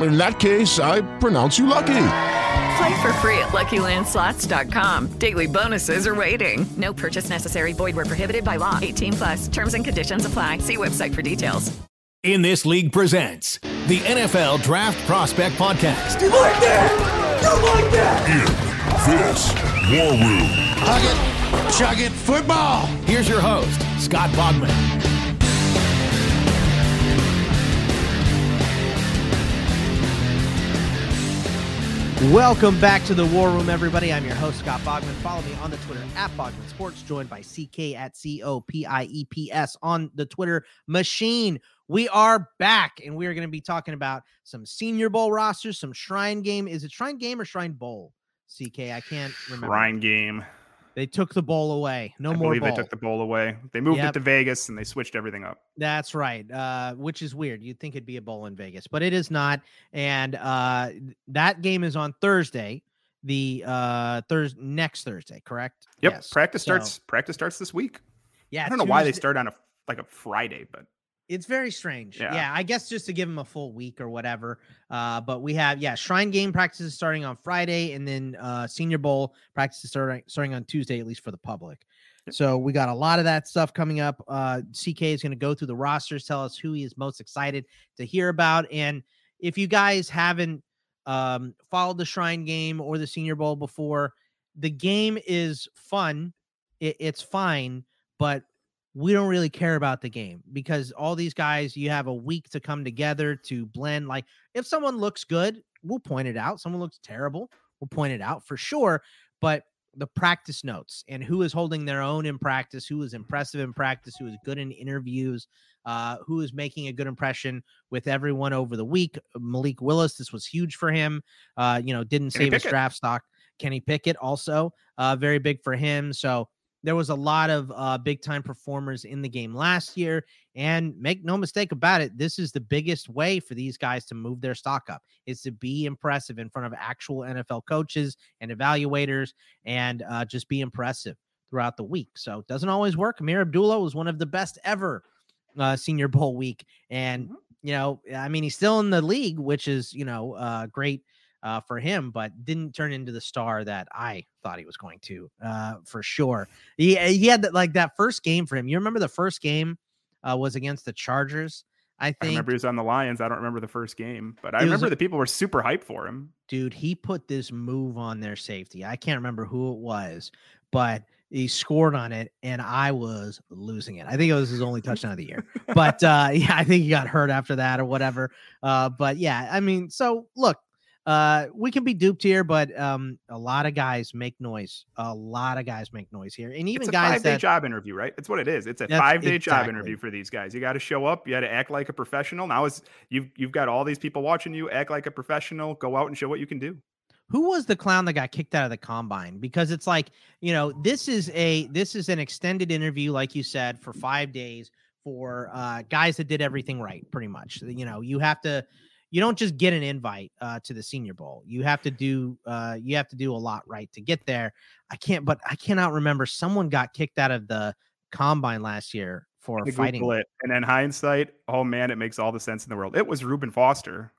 In that case, I pronounce you lucky. Play for free at LuckyLandSlots.com. Daily bonuses are waiting. No purchase necessary. Void where prohibited by law. 18 plus. Terms and conditions apply. See website for details. Inside the League presents the NFL Draft Prospect Podcast. You like that? You like that? In this war room. Hug it, chug it, football. Here's your host, Scott Bogman. Welcome back to the War Room, everybody. I'm your host, Scott Bogman. Follow me on the Twitter at Bogman Sports, joined by CK at C O P I E P S on the Twitter machine. We are back, and we are going to be talking about some Senior Bowl rosters, some Shrine Game. Is it Shrine Game or Shrine Bowl? CK, I can't remember. Shrine Game. They took the bowl away. No I more. believe bowl. they took the bowl away. They moved Yep. it to Vegas and they switched everything up. That's right. Uh, which is weird. You'd think it'd be a bowl in Vegas, but it is not. And uh, that game is on Thursday. The uh Thursday next Thursday, correct? Yep. Yes. Practice So, starts. Practice starts this week. yeah, I don't know why they start on a like a Friday, but It's very strange. Yeah. Yeah. I guess just to give them a full week or whatever. Uh, but we have yeah, Shrine Game practices starting on Friday, and then uh, Senior Bowl practices starting starting on Tuesday, at least for the public. So we got a lot of that stuff coming up. Uh, CK is going to go through the rosters, tell us who he is most excited to hear about, and if you guys haven't um, followed the Shrine Game or the Senior Bowl before, the game is fun. It, it's fine, but we don't really care about the game because all these guys, you have a week to come together to blend. Like, if someone looks good, we'll point it out. Someone looks terrible, we'll point it out for sure. But the practice notes and who is holding their own in practice, who is impressive in practice, who is good in interviews, uh, who is making a good impression with everyone over the week. Malik Willis, this was huge for him. Uh, you know, didn't Kenny save his draft stock. Kenny Pickett also uh, very big for him. So there was a lot of uh, big time performers in the game last year. And make no mistake about it, this is the biggest way for these guys to move their stock up is to be impressive in front of actual NFL coaches and evaluators and uh, just be impressive throughout the week. So it doesn't always work. Ameer Abdullah was one of the best ever uh, Senior Bowl week. And, you know, I mean, he's still in the league, which is, you know, uh, great uh, for him, but didn't turn into the star that I thought he was going to, uh, for sure. He he had that, like that first game for him. You remember the first game uh, was against the Chargers, I think I remember he was on the Lions. I don't remember the first game, but I was remember the people were super hyped for him. dude, he put this move on their safety. I can't remember who it was, but he scored on it, and I was losing it. I think it was his only touchdown of the year. But uh, yeah, I think he got hurt after that or whatever. Uh, but yeah, I mean, so look, uh, we can be duped here, but um, a lot of guys make noise. A lot of guys make noise here, and even guys five day that job interview, right? It's what it is. It's a five day job interview for these guys. You got to show up. You got to act like a professional. Now is you've you've got all these people watching you. Act like a professional. Go out and show what you can do. who was the clown that got kicked out of the combine because it's like you know this is a this is an extended interview like you said for five days for uh guys that did everything right pretty much you know you have to you don't just get an invite uh to the senior bowl you have to do uh you have to do a lot right to get there i can't but i cannot remember someone got kicked out of the combine last year for fighting it, and then hindsight, oh man, it makes all the sense in the world. It was Reuben Foster.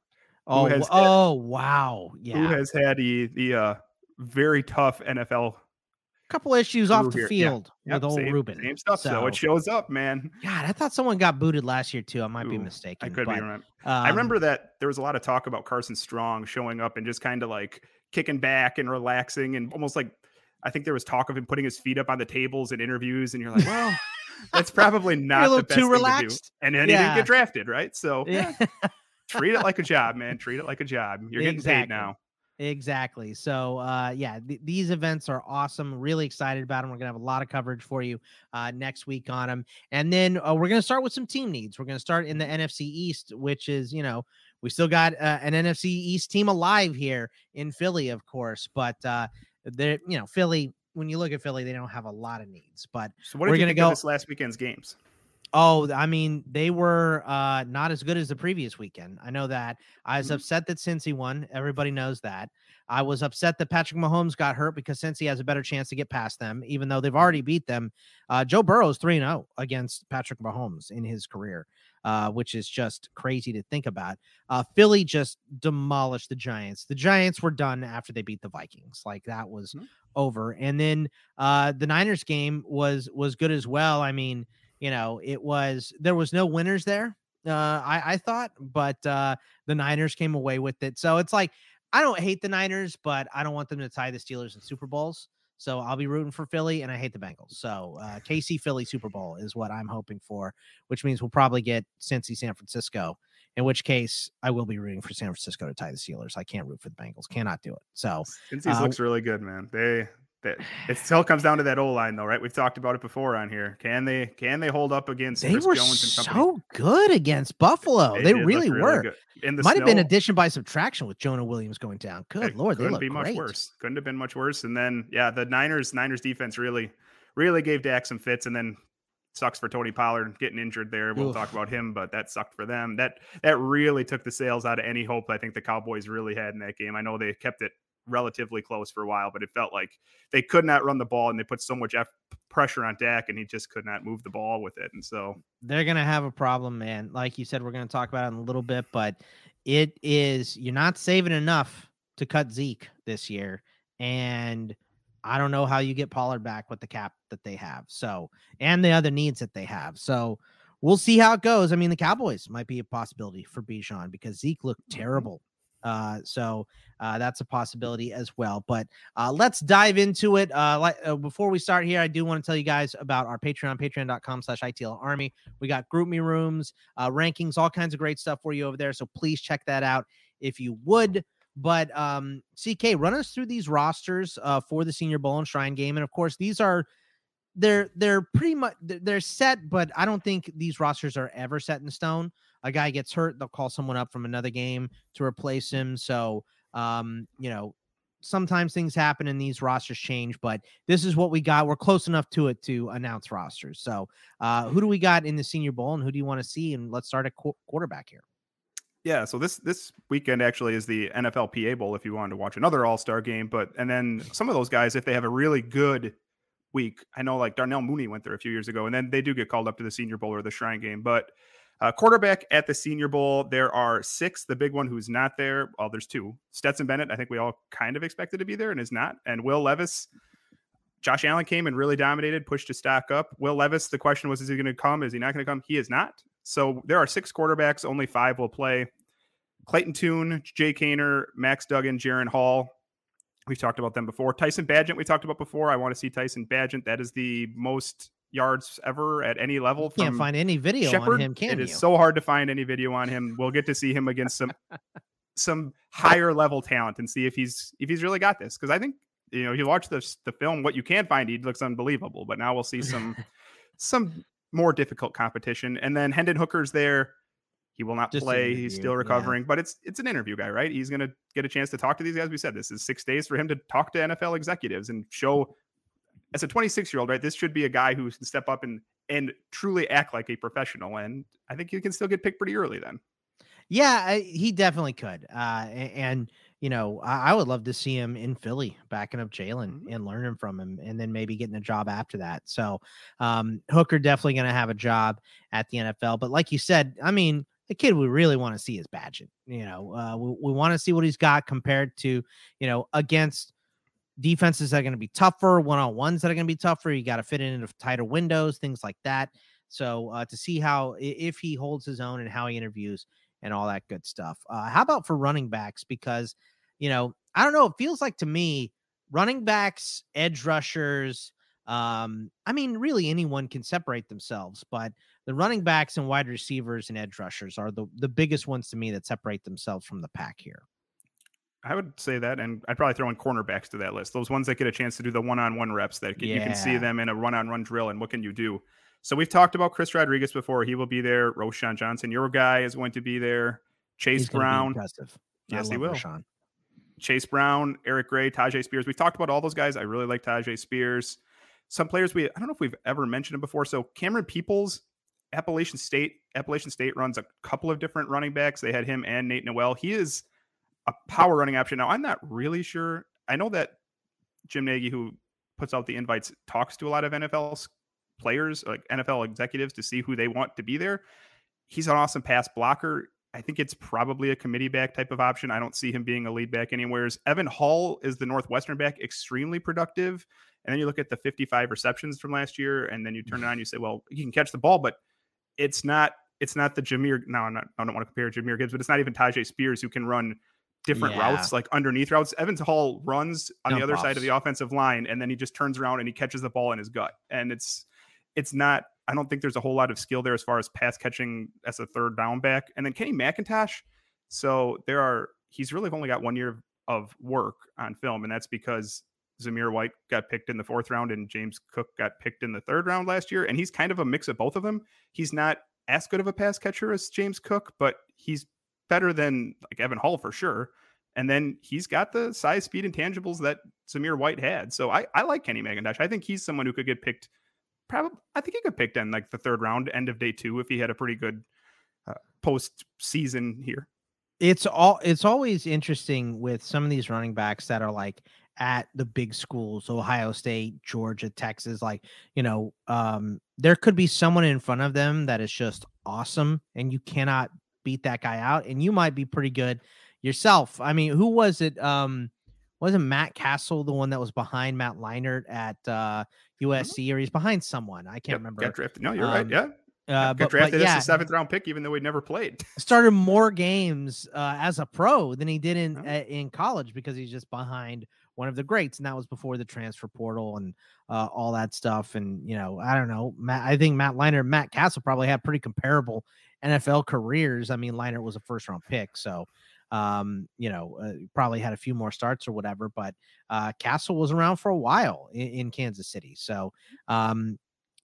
oh had- oh wow yeah who has had the the uh, very tough NFL couple issues off the here. Yeah. field Yep, with old same, Reuben. Same stuff. So, it shows up, man. God, I thought someone got booted last year too. I might be mistaken. I could but, be wrong. I um, remember that there was a lot of talk about Carson Strong showing up and just kind of like kicking back and relaxing and almost like I think there was talk of him putting his feet up on the tables in interviews, and you're like, well, that's probably not the best too relaxed. to. And then he didn't get drafted, right? So Yeah. treat it like a job, man. Treat it like a job. You're getting paid now. Exactly. So, uh, yeah, th- these events are awesome. Really excited about them. We're gonna have a lot of coverage for you uh, next week on them, and then uh, we're gonna start with some team needs. We're gonna start in the NFC East, which is you know we still got uh, an NFC East team alive here in Philly, of course, but uh, they're you know Philly. When you look at Philly, they don't have a lot of needs, but So what we're you gonna think go. this last weekend's games? Oh, I mean, they were uh not as good as the previous weekend. I know that. I was Mhm. upset that Cincy won. Everybody knows that. I was upset that Patrick Mahomes got hurt because Cincy has a better chance to get past them, even though they've already beat them. Uh, Joe Burrow's 3 0 against Patrick Mahomes in his career, uh, which is just crazy to think about. Uh, Philly just demolished the Giants. The Giants were done after they beat the Vikings. Like that was Mhm. over. And then uh, the Niners game was was good as well. I mean, you know, it was there was no winners there. Uh, I, I thought, but uh, the Niners came away with it. So it's like I don't hate the Niners, but I don't want them to tie the Steelers in Super Bowls. So I'll be rooting for Philly, and I hate the Bengals. So uh, KC Philly Super Bowl is what I'm hoping for, which means we'll probably get Cincy San Francisco. In which case, I will be rooting for San Francisco to tie the Steelers. I can't root for the Bengals. Cannot do it. So Cincy's uh, looks really good, man. They that it still comes down to that O line though, right? We've talked about it before on here. Can they can they hold up against they Chris were Jones and company? so good against Buffalo. They, look really were. good. In the Might have been addition by subtraction with Jonah Williams going down. Good lord, they couldn't be much worse. Couldn't have been much worse. And then yeah, the Niners Niners defense really really gave Dak some fits, and then sucks for Tony Pollard getting injured there. We'll Oof. talk about him, but that sucked for them. That that really took the sales out of any hope I think the Cowboys really had in that game. I know they kept it relatively close for a while, but it felt like they could not run the ball and they put so much pressure on Dak and he just could not move the ball with it. And so They're gonna have a problem, man. Like you said, we're gonna talk about it in a little bit, but it is you're not saving enough to cut Zeke this year, and I don't know how you get Pollard back with the cap that they have. So and the other needs that they have. So we'll see how it goes. I mean, the Cowboys might be a possibility for Bijan because Zeke looked mm-hmm. terrible. Uh, so uh, that's a possibility as well. But uh, let's dive into it. Uh, like uh, before we start here, I do want to tell you guys about our Patreon, patreon.com slash ITL Army. We got group me rooms, uh, rankings, all kinds of great stuff for you over there. So please check that out if you would. But um, CK, run us through these rosters for the Senior Bowl and Shrine Game, and of course, these are they're they're pretty much they're set, but I don't think these rosters are ever set in stone. A guy gets hurt, they'll call someone up from another game to replace him. So um, you know, sometimes things happen and these rosters change, but this is what we got. We're close enough to it to announce rosters. So, uh, who do we got in the Senior Bowl, and who do you want to see? And let's start at qu- quarterback here. Yeah, so this this weekend actually is the NFLPA Bowl if you wanted to watch another All Star game. But and then some of those guys, if they have a really good week, I know like Darnell Mooney went there a few years ago, and then they do get called up to the Senior Bowl or the Shrine Game. But uh, quarterback at the Senior Bowl, there are six. The big one who's not there, well, there's two. Stetson Bennett, I think we all kind of expected to be there and is not. And Will Levis, Josh Allen came and really dominated, pushed his stock up. Will Levis, the question was, is he going to come? Is he not going to come? He is not. So there are six quarterbacks, only five will play. Clayton Tune, Jake Haener, Max Duggan, Jaren Hall. We've talked about them before. Tyson Bagent, we talked about before. I want to see Tyson Bagent. That is the most yards ever at any level. Can't find any video on him, can It you? is so hard to find any video on him. We'll get to see him against some some higher level talent and see if he's if he's really got this. Because I think you know you watch this the film, what you can find, he looks unbelievable. But now we'll see some some more difficult competition. And then Hendon Hooker's there. He will not Just play. He's still yeah. recovering, but it's it's an interview guy, right? He's gonna get a chance to talk to these guys. We said this is six days for him to talk to NFL executives and show as a 26 year old, right? This should be a guy who can step up and and truly act like a professional. And I think he can still get picked pretty early then. Yeah, I, he definitely could. Uh, and, you know, I, I would love to see him in Philly backing up Jalen Mhm. and learning from him, and then maybe getting a job after that. So, um, Hooker definitely going to have a job at the NFL. But like you said, I mean, the kid we really want to see is Bagent. You know, uh, we, we want to see what he's got compared to, you know, against defenses that are going to be tougher, one on ones that are going to be tougher. You got to fit it into tighter windows, things like that. So uh, to see how if he holds his own and how he interviews and all that good stuff. Uh, how about for running backs? Because you know, I don't know. It feels like to me running backs, edge rushers. Um, I mean, really anyone can separate themselves, but the running backs and wide receivers and edge rushers are the, the biggest ones to me that separate themselves from the pack here. I would say that, and I'd probably throw in cornerbacks to that list. Those ones that get a chance to do the one-on-one reps that you can see them in a run-on-run drill, and what can you do? So we've talked about Chris Rodriguez before. He will be there. Roschon Johnson, your guy, is going to be there. Chase He's Brown. Yes, he will. Roschon. Chase Brown, Eric Gray, Tyjae Spears. We've talked about all those guys. I really like Tyjae Spears. Some players we I don't know if we've ever mentioned him before. So Camerun Peoples, Appalachian State. Appalachian State runs a couple of different running backs. They had him and Nate Noel. He is a power running option. Now I'm not really sure. I know that Jim Nagy, who puts out the invites, talks to a lot of NFL players, like NFL executives, to see who they want to be there. He's an awesome pass blocker. I think it's probably a committee back type of option. I don't see him being a lead back anywheres. Evan Hull is the Northwestern back, extremely productive. And then you look at the 55 receptions from last year, and then you turn it on, you say, well, he can catch the ball, but it's not it's not the Jahmyr. No, I'm not, I don't want to compare Jahmyr Gibbs, but it's not even Tyjae Spears who can run different Yeah. routes, like underneath routes. Evans Hall runs on the Dump other side of the offensive line, and then he just turns around and he catches the ball in his gut. And it's it's not. I don't think there's a whole lot of skill there as far as pass catching as a third down back. And then Kenny McIntosh. So there are. He's really only got one year of work on film, and that's because Zamir White got picked in the fourth round and James Cook got picked in the third round last year. And he's kind of a mix of both of them. He's not as good of a pass catcher as James Cook, but he's better than like Evan Hull for sure. And then he's got the size, speed, and tangibles that Zamir White had. So I, I like Kenny McIntosh. I think he's someone who could get picked. Probably, I think he could picked in like the third round, end of day two, if he had a pretty good uh, post season here. It's all it's always interesting with some of these running backs that are like at the big schools, Ohio State, Georgia, Texas, like, you know, um, there could be someone in front of them that is just awesome and you cannot beat that guy out and you might be pretty good yourself. I mean, who was it? Um, wasn't Matt Cassel the one that was behind Matt Leinart at uh USC or he's behind someone? I can't Yep, remember. Got drafted. No, you're right. Um, Yeah. Uh, got but, but drafted yeah, as a seventh round pick, even though he never played. started more games uh, as a pro than he did in Oh. uh, in college because he's just behind one of the greats, and that was before the transfer portal and uh, all that stuff. And you know, I don't know, Matt. I think Matt Leinart, Matt Cassel probably had pretty comparable NFL careers. I mean, Leinart was a first round pick, so um, you know, uh, probably had a few more starts or whatever. But uh, Cassel was around for a while in, in Kansas City, so um,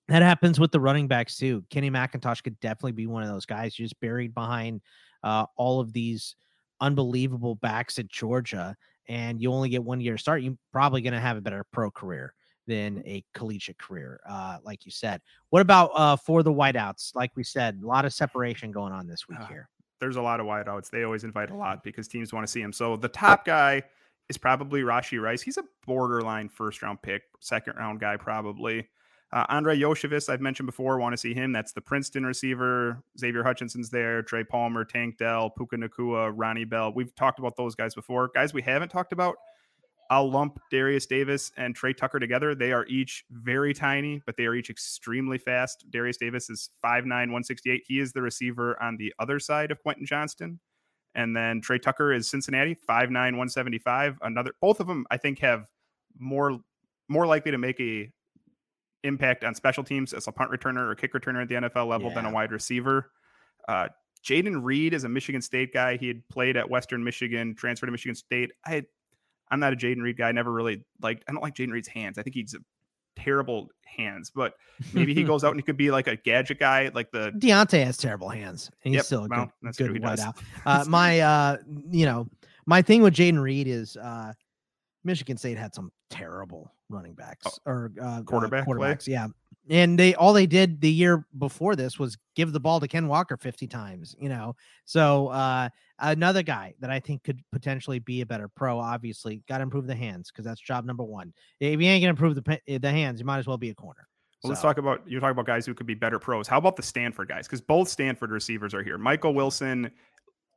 that happens with the running backs too. Kenny McIntosh could definitely be one of those guys just buried behind uh, all of these unbelievable backs at Georgia, and you only get one year start. You're probably going to have a better pro career than a collegiate career, uh, like you said. What about uh, for the whiteouts? Like we said, a lot of separation going on this week Ah, here. There's a lot of wideouts. They always invite a lot because teams want to see him. So the top guy is probably Rashee Rice. He's a borderline first round pick, second round guy, probably. Uh, Andrei Iosivas, I've mentioned before, want to see him. That's the Princeton receiver. Xavier Hutchinson's there. Trey Palmer, Tank Dell, Puka Nacua, Ronnie Bell. We've talked about those guys before. Guys we haven't talked about, I'll lump Derius Davis and Tre Tucker together. They are each very tiny, but they are each extremely fast. Derius Davis is 5'9, 168. He is the receiver on the other side of Quentin Johnston. And then Tre Tucker is Cincinnati, 5'9, 175. Another both of them, I think, have more more likely to make a impact on special teams as a punt returner or kick returner at the NFL level than a wide receiver. Uh, Jayden Reed is a Michigan State guy. He had played at Western Michigan, transferred to Michigan State. I, I'm not a Jayden Reed guy. I never really liked. I don't like Jayden Reed's hands. I think he's a terrible hands. But maybe he goes out and he could be like a gadget guy, like the Deontay has terrible hands. and He's Yep, still a well, good, that's good true, wideout. Uh, my, uh, you know, my thing with Jayden Reed is uh, Michigan State had some terrible running backs or uh, uh, Oh, quarterback play? quarterbacks. Yeah, and they all they did the year before this was give the ball to Ken Walker fifty times. You know, so uh, another guy that I think could potentially be a better pro. Obviously, got to improve the hands because that's job number one. If you ain't gonna improve the the hands, you might as well be a corner. Well, let's talk about you're talking about guys who could be better pros. How about the Stanford guys? Because both Stanford receivers are here. Michael Wilson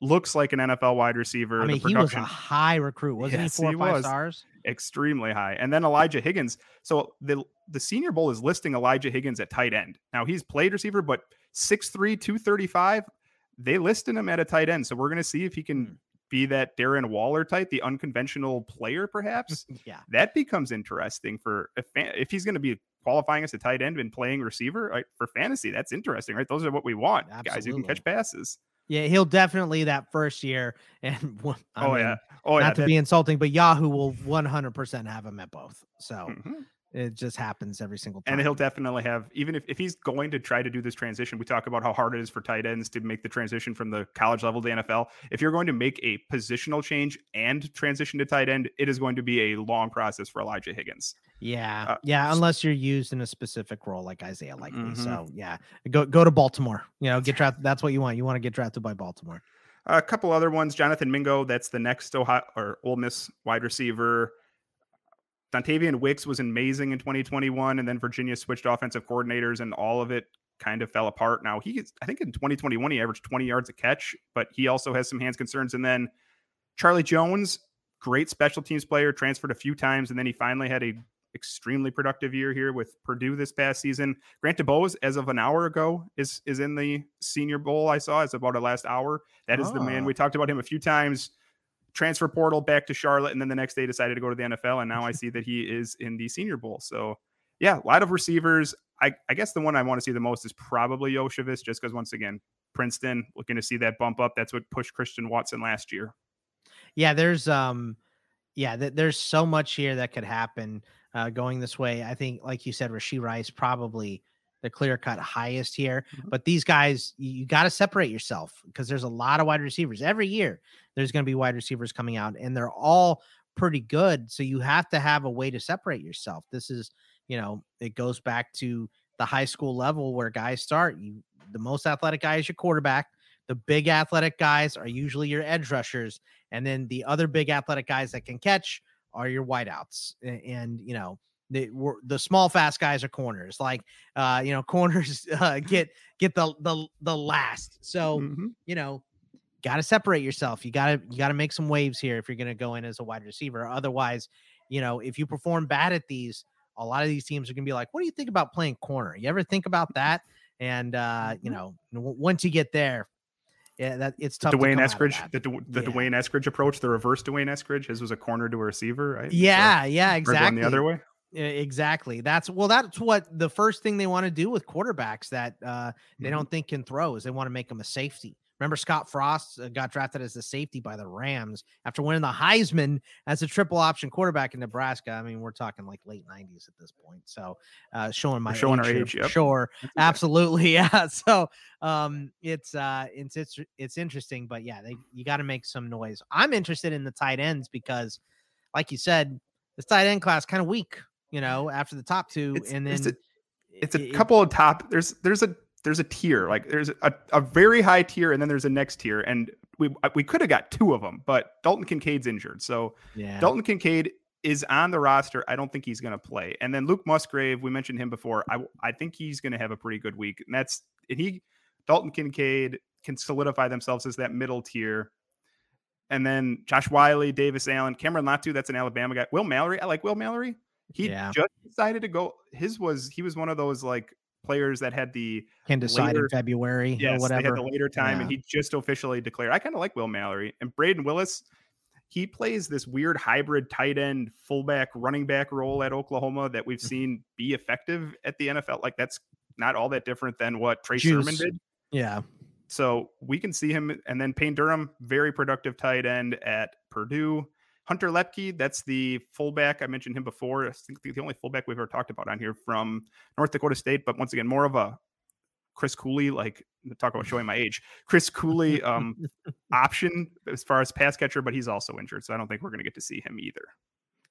looks like an NFL wide receiver. I The mean, he was a high recruit, wasn't Yes, he? Four he or five was. stars. extremely high. And then Elijah Higgins. So the the Senior Bowl is listing Elijah Higgins at tight end. Now he's played receiver, but 6'3, 235. They listed him at a tight end. So we're gonna see if he Hmm. can be that Darren Waller type, the unconventional player, perhaps. yeah, that becomes interesting for if if he's going to be qualifying as a tight end and playing receiver right, for fantasy. That's interesting, right? Those are what we want, Absolutely. guys who can catch passes. Yeah, he'll definitely that first year. And I oh mean, yeah, oh not yeah. to that... be insulting, but Yahoo will 100% have him at both. So. Mm-hmm. It just happens every single time. And he'll definitely have, even if, if he's going to try to do this transition, we talk about how hard it is for tight ends to make the transition from the college level to NFL. If you're going to make a positional change and transition to tight end, it is going to be a long process for Elijah Higgins. Yeah. Uh, yeah. Unless you're used in a specific role like Isaiah Likely. Mm-hmm. So yeah, go, go to Baltimore, you know, get drafted. That's what you want. You want to get drafted by Baltimore. A couple other ones, Jonathan Mingo, that's the next Ohio or Ole Miss wide receiver. Dontayvion Wicks was amazing in 2021, and then Virginia switched offensive coordinators, and all of it kind of fell apart. Now he, I think in 2021 he averaged 20 yards a catch, but he also has some hands concerns. And then Charlie Jones, great special teams player, transferred a few times, and then he finally had a extremely productive year here with Purdue this past season. Grant DuBose, as of an hour ago, is is in the Senior Bowl. I saw it's about a last hour. That is oh. the man. Ah. We talked about him a few times transfer portal back to Charlotte, and then the next day decided to go to the NFL. And now I see that he is in the Senior Bowl. So, yeah, a lot of receivers. I, I guess the one I want to see the most is probably Iosivas, just because once again, Princeton looking to see that bump up. That's what pushed Christian Watson last year. Yeah, there's um, yeah, th- there's so much here that could happen uh, going this way. I think, like you said, Rashee Rice probably the clear cut highest here. Mm-hmm. But these guys, you, got to separate yourself because there's a lot of wide receivers every year. There's going to be wide receivers coming out, and they're all pretty good. So you have to have a way to separate yourself. This is, you know, it goes back to the high school level where guys start. You, the most athletic guy is your quarterback. The big athletic guys are usually your edge rushers, and then the other big athletic guys that can catch are your wideouts. And, and you know, the the small fast guys are corners like uh you know corners uh, get get the the the last so mm-hmm. you know got to separate yourself you got to you got to make some waves here if you're going to go in as a wide receiver otherwise you know if you perform bad at these a lot of these teams are going to be like what do you think about playing corner you ever think about that and uh you mm-hmm. know once you get there yeah, that it's tough. D'Wayne to Eskridge, the, the yeah. D'Wayne Eskridge approach, the reverse D'Wayne Eskridge. His was a corner to a receiver, right? Yeah, so, yeah, exactly. The other way. Exactly. That's well. That's what the first thing they want to do with quarterbacks that uh, they mm-hmm. don't think can throw is they want to make them a safety. Remember, Scott Frost uh, got drafted as a safety by the Rams after winning the Heisman as a triple option quarterback in Nebraska. I mean, we're talking like late '90s at this point. So, uh, showing my showing age our age, yep. sure, absolutely, yeah. So, um, it's uh, it's it's it's interesting, but yeah, they you got to make some noise. I'm interested in the tight ends because, like you said, this tight end class kind of weak you know, after the top two, it's, and then it's a, it's a it, couple of top. There's there's a there's a tier like there's a, a very high tier, and then there's a next tier, and we uh, we could have got two of them, but Dalton Kincaid's injured, so yeah. Dalton Kincaid is on the roster. I don't think he's going to play. And then Luke Musgrave, we mentioned him before. I I think he's going to have a pretty good week, and that's and he Dalton Kincaid can solidify themselves as that middle tier. And then Josh Whyle Davis Allen, Cameron Latu, that's an Alabama guy. Will Mallory, I like Will Mallory. He yeah. just decided to go. His was he was one of those like players that had the can decide later, in February yes, or whatever. They had the later time, yeah. and he just officially declared. I kind of like Will Mallory and Brayden Willis. He plays this weird hybrid tight end, fullback, running back role at Oklahoma that we've mm-hmm. seen be effective at the NFL. Like that's not all that different than what Trey Juice. Sermon did. Yeah. So we can see him, and then Payne Durham, very productive tight end at Purdue. Hunter Luepke, that's the fullback. I mentioned him before. I think the only fullback we've ever talked about on here from North Dakota State, but once again, more of a Chris Cooley, like talk about showing my age, Chris Cooley um, option as far as pass catcher, but he's also injured. So I don't think we're going to get to see him either.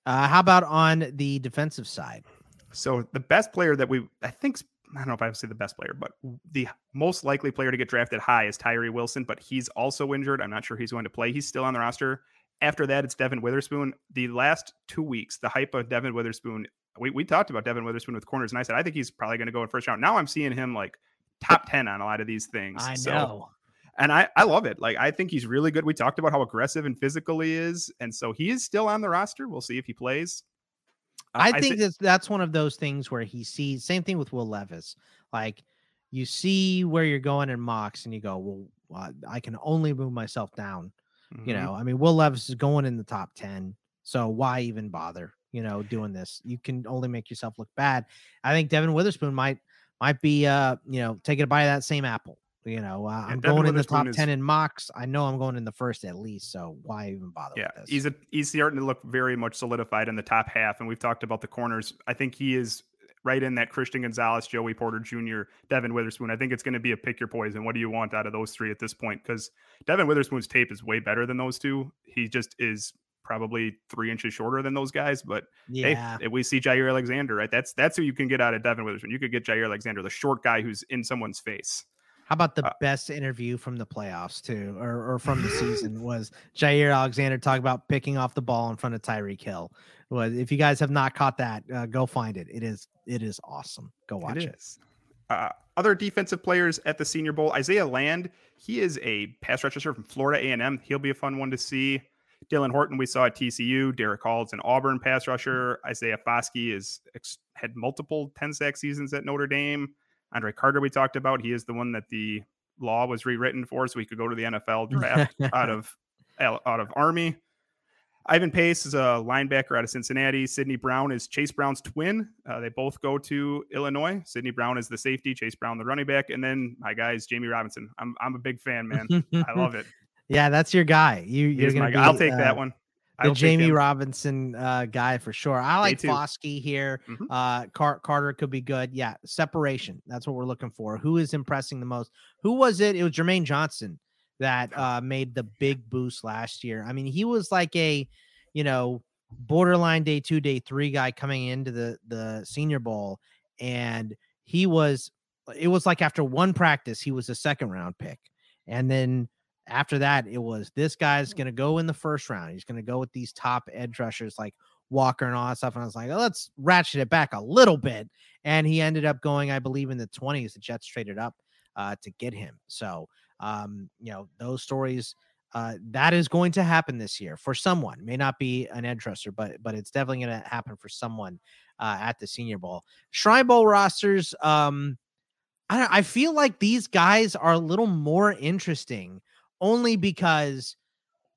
Uh, how about on the defensive side? So the best player that we, I think, I don't know if I would say the best player, but the most likely player to get drafted high is Tyree Wilson, but he's also injured. I'm not sure he's going to play. He's still on the roster. After that, it's Devon Witherspoon. The last two weeks, the hype of Devon Witherspoon, we, we talked about Devon Witherspoon with corners, and I said, I think he's probably going to go in first round. Now I'm seeing him like top 10 on a lot of these things. I so, know. And I, I love it. Like, I think he's really good. We talked about how aggressive and physical he is. And so he is still on the roster. We'll see if he plays. Uh, I think I that's, that's one of those things where he sees, same thing with Will Levis. Like, you see where you're going in mocks and you go, well, I can only move myself down You Mhm. know, I mean, Will Levis is going in the top 10. So why even bother, you know, doing this? You can only make yourself look bad. I think Devon Witherspoon might might be uh, you know, taking a bite of that same apple. You know, uh, I'm Devon going in the top is- 10 in mocks. I know I'm going in the first at least. So why even bother Yeah, with this? he's a he's starting to look very much solidified in the top half, and we've talked about the corners. I think he is right in that Christian Gonzalez, Joey Porter Jr., Devon Witherspoon. I think it's going to be a pick your poison. What do you want out of those three at this point? Because Devon Witherspoon's tape is way better than those two. He just is probably three inches shorter than those guys. But Yeah. hey, we see Jaire Alexander, right? That's that's who you can get out of Devon Witherspoon. You could get Jaire Alexander, the short guy who's in someone's face. How about the Uh, best interview from the playoffs too, or, or from the season was Jaire Alexander talking about picking off the ball in front of Tyreek Hill. Was if you guys have not caught that, uh, go find it. It is it is awesome. Go watch it. Uh, other defensive players at the Senior Bowl: Isaiah Land. He is a pass rusher from Florida A&M. He'll be a fun one to see. Dylan Horton, we saw at TCU. Derick Hall's an Auburn pass rusher. Isaiah Foskey is ex- had multiple 10 sack seasons at Notre Dame. Andre Carter, we talked about. He is the one that the law was rewritten for, so he could go to the NFL draft out of out of Army. Ivan Pace is a linebacker out of Cincinnati. Sidney Brown is Chase Brown's twin. Uh, they both go to Illinois. Sidney Brown is the safety, Chase Brown the running back, and then my guy is Jammie Robinson. I'm I'm a big fan, man. I love it. Yeah, that's your guy. You you're gonna my be, guy. I'll take uh, that one. The Jammie. Robinson uh, guy for sure. I like. Foskey here. Mhm. Uh, Car- Carter could be good. Yeah, separation. That's what we're looking for. Who is impressing the most? Who was it? It was Jermaine Johnson that uh, made the big boost last year. I mean, he was like a, you know, borderline day two, day three guy coming into the the Senior Bowl, and he was. It was like after one practice, he was a second round pick, and then after that, it was this guy's going to go in the first round. He's going to go with these top edge rushers like Walker and all that stuff. And I was like, oh, let's ratchet it back a little bit. And he ended up going, I believe, in the 20s. The Jets traded up uh, to get him. So, um, you know, those stories. Uh, that is going to happen this year for someone. It may not be an edge rusher, but but it's definitely going to happen for someone uh, at the Senior Bowl. Shrine Bowl rosters. Um, I I feel like these guys are a little more interesting only because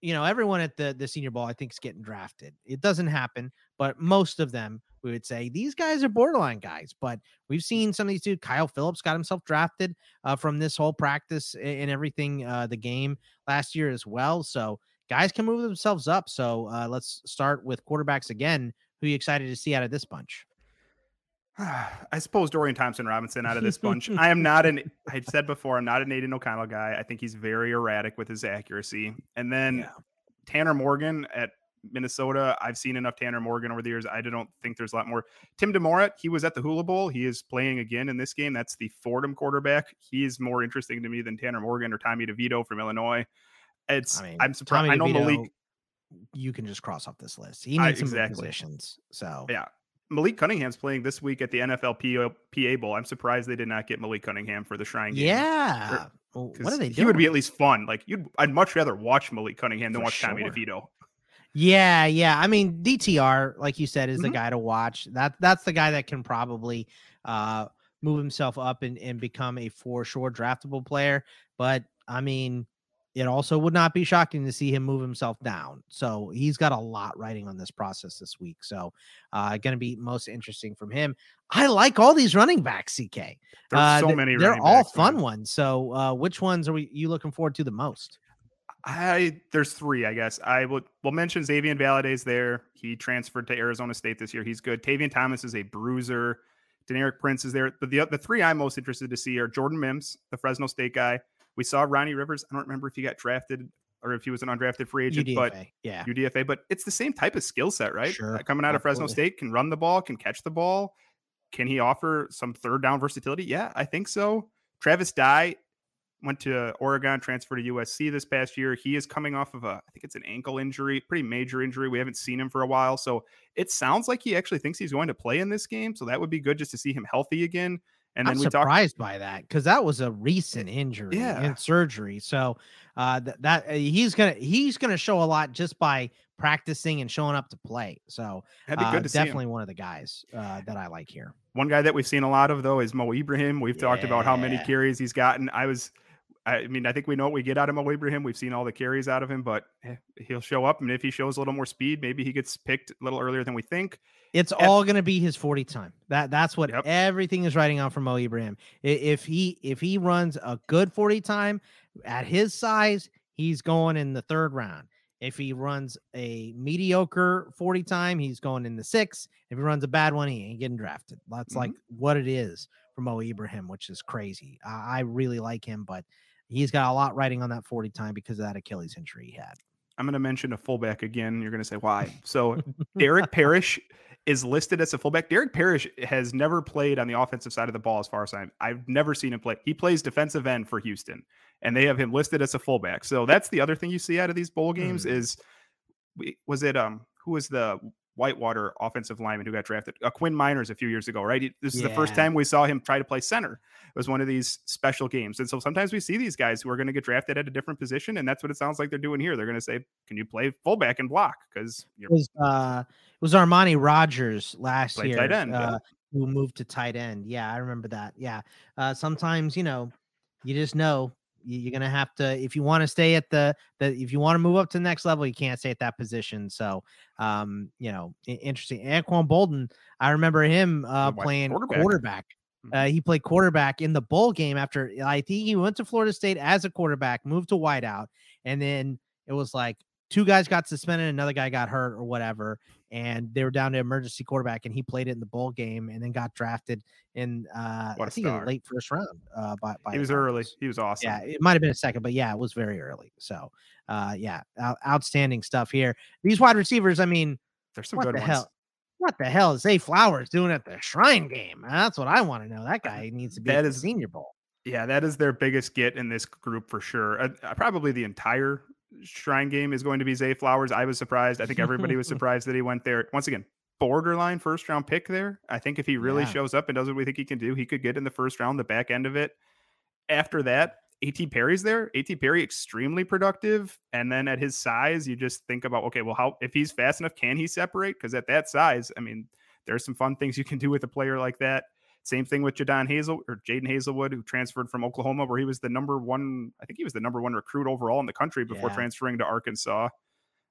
you know everyone at the the senior bowl i think is getting drafted. It doesn't happen but most of them we would say these guys are borderline guys but we've seen some of these dudes kyle phillips got himself drafted uh, from this whole practice and everything uh, the game last year as well so guys can move themselves up so uh, let's start with quarterbacks again. Who you excited to see out of this bunch I suppose Dorian Thompson Robinson out of this bunch. I am not an I've said before, I'm not an Aidan O'Connell guy. I think he's very erratic with his accuracy. And then Tanner Morgan at Minnesota. I've seen enough Tanner Morgan over the years. I don't think there's a lot more. Tim DeMorat, he was at the Hula Bowl. He is playing again in this game. That's the Fordham quarterback. He is more interesting to me than Tanner Morgan or Tommy DeVito from Illinois. It's I mean, I'm surprised. Tommy I know DeVito, Malik you can just cross off this list he I- needs some exactly. positions so Yeah. Malik Cunningham's playing this week at the NFL PA Bowl. I'm surprised they did not get Malik Cunningham for the Shrine game. yeah Well, what are they doing He would be at least fun. Like you'd, I'd much rather watch Malik Cunningham than For watch Tommy sure. DeVito. Yeah, yeah. I mean, DTR, like you said, is the Mhm. guy to watch. That that's the guy that can probably uh move himself up and, and become a for sure draftable player. But I mean, it also would not be shocking to see him move himself down. So he's got a lot writing on this process this week. So uh gonna be most interesting from him. I like all these running backs, CK. There's Uh, so th- many. They're all backs, fun man. ones. So uh which ones are we you looking forward to the most? I there's three, I guess. I would will mention Xavier Valladay's there. He transferred to Arizona State this year. He's good. Tavion Thomas is a bruiser. Deneric Prince is there. But the the three I'm most interested to see are Jordan Mims, the Fresno State guy. We saw Ronnie Rivers. I don't remember if he got drafted or if he was an undrafted free agent, but Yeah. UDFA. But it's the same type of skill set, right? Sure, Uh, Coming out of Fresno. State, can run the ball, can catch the ball. Can he offer some third down versatility? Yeah, I think so. Travis Dye went to Oregon, transferred to USC this past year. He is coming off of a, I think it's an ankle injury, pretty major injury. We haven't seen him for a while. So it sounds like he actually thinks he's going to play in this game. So that would be good just to see him healthy again. And then I'm we talked. surprised by that because that was a recent injury Yeah. and surgery. So uh, th- that uh, he's gonna he's gonna show a lot just by practicing and showing up to play. So That'd be uh, to definitely one of the guys uh, that I like here. One guy that we've seen a lot of though is Mo Ibrahim. We've talked about how many Yeah. carries he's gotten. I was I mean, I think we know what we get out of Mo Ibrahim. We've seen all the carries out of him, but eh, he'll show up. And if he shows a little more speed, maybe he gets picked a little earlier than we think. It's At- all going to be his 40 time. That that's what Yep. everything is writing on for Mo Ibrahim. If he if he runs a good 40 time at his size, he's going in the third round. If he runs a mediocre 40 time, he's going in the sixth. If he runs a bad one, he ain't getting drafted. That's like what it is for Mo Ibrahim, which is crazy. I really like him, but he's got a lot writing on that 40 time because of that Achilles injury he had. I'm going to mention a fullback again. You're going to say why? So Derek Parish is listed as a fullback. Derek Parish has never played on the offensive side of the ball, as far as I'm. I've never seen him play. He plays defensive end for Houston, and they have him listed as a fullback. So that's the other thing you see out of these bowl games Hmm. is, was it um who was the Whitewater offensive lineman who got drafted? Uh, Quinn Meinerz a few years ago, right? This is the first time we saw him try to play center. It was one of these special games, and so sometimes we see these guys who are going to get drafted at a different position, and that's what it sounds like they're doing here. They're going to say, "Can you play fullback and block?" Because It was uh it was Armani Rogers last year tight end, yeah. uh, who moved to tight end. Yeah, I remember that. Yeah. Uh sometimes, you know, you just know you're gonna have to if you want to stay at the the if you want to move up to the next level, you can't stay at that position. So um, you know, interesting. Anquan Boldin, I remember him uh playing quarterback. quarterback. Uh, he played quarterback in the bowl game after I think he went to Florida State as a quarterback, moved to wideout, and then it was like two guys got suspended, another guy got hurt or whatever, and they were down to emergency quarterback, and he played it in the bowl game, and then got drafted in uh, I think in late first round. Uh, by, by he was early. He was awesome. Yeah, it might have been a second, but yeah, it was very early. So, uh, yeah, out- outstanding stuff here. These wide receivers, I mean, There's some what good the ones. hell? What the hell is Zay Flowers doing at the Shrine Game? That's what I want to know. That guy needs to be That is- Senior Bowl. Yeah, that is their biggest get in this group for sure. Uh, uh, probably the entire Shrine game is going to be Zay Flowers. I was surprised. I think everybody was surprised that he went there. Once again, borderline first round pick there. I think if he really Yeah. shows up and does what we think he can do, he could get in the first round, the back end of it. After that, AT Perry's there. AT Perry extremely productive. And then at his size, you just think about, okay, well, how if he's fast enough, can he separate? Because at that size, I mean, there's some fun things you can do with a player like that. Same thing with Jadon Hazel or Jadon Haselwood, who transferred from Oklahoma, where he was the number one, I think he was the number one recruit overall in the country before Yeah. transferring to Arkansas.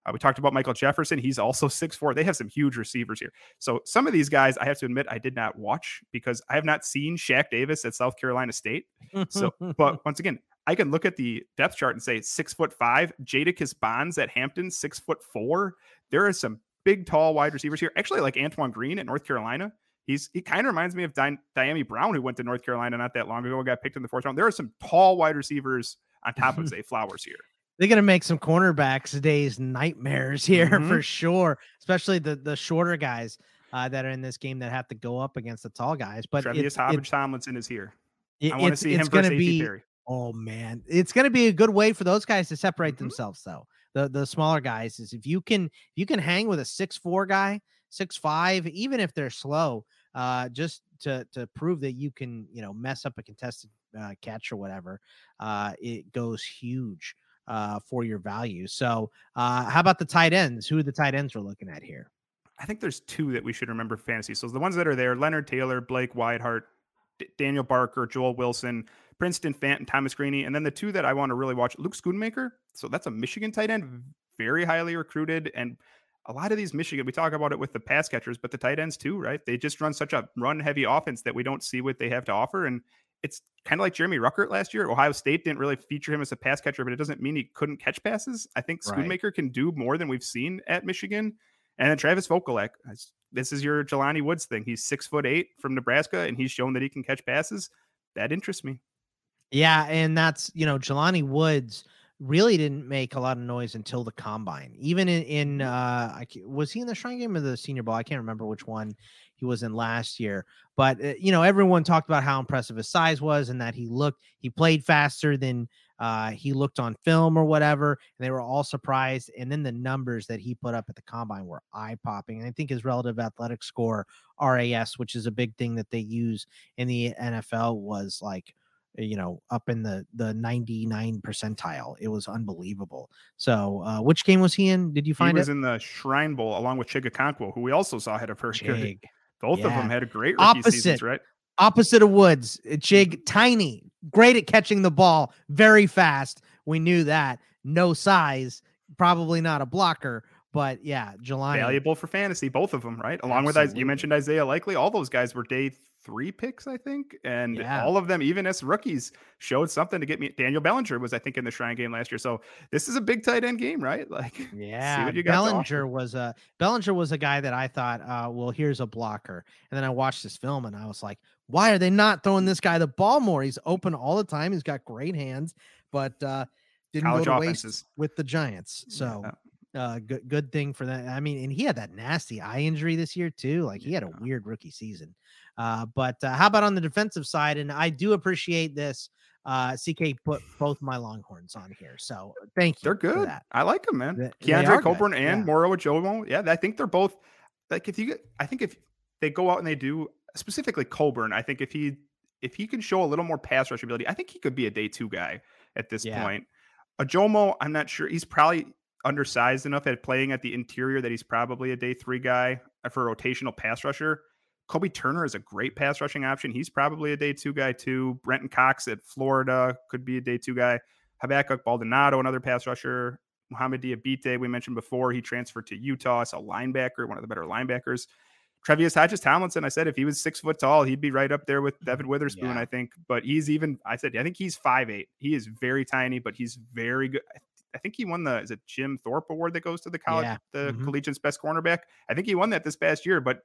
Uh, we talked about Michael Jefferson. He's also 6'4. They have some huge receivers here. So some of these guys, I have to admit, I did not watch because I have not seen Shaq Davis at South Carolina State. So, but once again, I can look at the depth chart and say six foot five. Jadakis Bonds at Hampton, six foot four. There are some big, tall wide receivers here. Actually, like Antoine Green at North Carolina. He's he kind of reminds me of Di- Dyami Brown, who went to North Carolina not that long ago, got picked in the fourth round. There are some tall wide receivers on top of Zay Flowers here. They're gonna make some cornerbacks days nightmares here Mhm. for sure, especially the the shorter guys uh, that are in this game that have to go up against the tall guys. But Tre'Vius Hodges Tomlinson is here. it- I want to see him versus be- Perry. Oh man, it's going to be a good way for those guys to separate Mm-hmm. themselves, though. The the smaller guys is if you can if you can hang with a six four guy, six five, even if they're slow, uh, just to to prove that you can you know mess up a contested uh, catch or whatever, uh, it goes huge uh, for your value. So, uh, how about the tight ends? Who are the tight ends we're looking at here? I think there's two that we should remember fantasy. So the ones that are there: Leonard Taylor, Blake Whiteheart, D- Daniel Barker, Joel Wilson, Princeton Fant, and Thomas Greaney. And then the two that I want to really watch: Luke Schoonmaker. So that's a Michigan tight end, very highly recruited, and a lot of these Michigan. We talk about it with the pass catchers, but the tight ends too, right? They just run such a run-heavy offense that we don't see what they have to offer, and it's kind of like Jeremy Ruckert last year. Ohio State didn't really feature him as a pass catcher, but it doesn't mean he couldn't catch passes. I think Right. Schoonmaker can do more than we've seen at Michigan. And then Travis Vokolek, this is your Jelani Woods thing. He's six foot eight from Nebraska, and he's shown that he can catch passes. That interests me. Yeah, and that's you know Jelani Woods really didn't make a lot of noise until the combine. Even in, in uh, I, was he in the Shrine Game or the Senior Bowl? I can't remember which one he was in last year. But uh, you know, everyone talked about how impressive his size was and that he looked he played faster than uh, he looked on film or whatever. And they were all surprised. And then the numbers that he put up at the combine were eye popping. And I think his relative athletic score RAS, which is a big thing that they use in the NFL, was like you know up in the the 99 percentile it was unbelievable so uh which game was he in did you He find was it in the Shrine Bowl along with Chig Okonkwo, who we also saw had a very good. Chig. Both of them had a great rookie seasons, Opposite. right? opposite of woods uh, Chig tiny great at catching the ball very fast. We knew that. No size, probably not a blocker, but yeah, Jelani. Valuable for fantasy, both of them, right? Along Absolutely. with you mentioned Isaiah Likely, all those guys were day three picks, I think, and yeah. all of them, even as rookies, showed something to get me. Daniel Bellinger was, I think, in the Shrine game last year. So this is a big tight end game, right? Like, yeah, Bellinger was a Bellinger was a guy that I thought, uh, well, here's a blocker, and then I watched this film and I was like, why are they not throwing this guy the ball more? He's open all the time. He's got great hands, but uh, didn't College go to offenses. waste with the Giants. So. Yeah. Uh, good good thing for that. I mean, and he had that nasty eye injury this year too. Like he had a weird rookie season. Uh, but uh, how about on the defensive side? And I do appreciate this. Uh, CK put both my Longhorns on here, so uh, thank you. They're good. I like them, man. They, Keondre Coburn good. and yeah. Moro Ojomo. Yeah, I think they're both. Like if you, I think if they go out and they do specifically Coburn, I think if he if he can show a little more pass rush ability, I think he could be a day two guy at this yeah. point. Ojomo, I'm not sure. He's probably undersized enough at playing at the interior that he's probably a day three guy for a rotational pass rusher. Kobie Turner is a great pass rushing option. He's probably a day two guy too. Brenton Cox at Florida could be a day two guy. Habakkuk Baldonado, another pass rusher. Mohamoud Diabate, we mentioned before, he transferred to Utah as a linebacker, one of the better linebackers. Tre'Vius Hodges Tomlinson, I said if he was six foot tall, he'd be right up there with Devon Witherspoon, yeah. I think. But he's even, I said, I think he's five eight. He is very tiny, but he's very good. I think he won the is it Jim Thorpe Award that goes to the college, yeah. the mm-hmm. collegiate's best cornerback. I think he won that this past year, but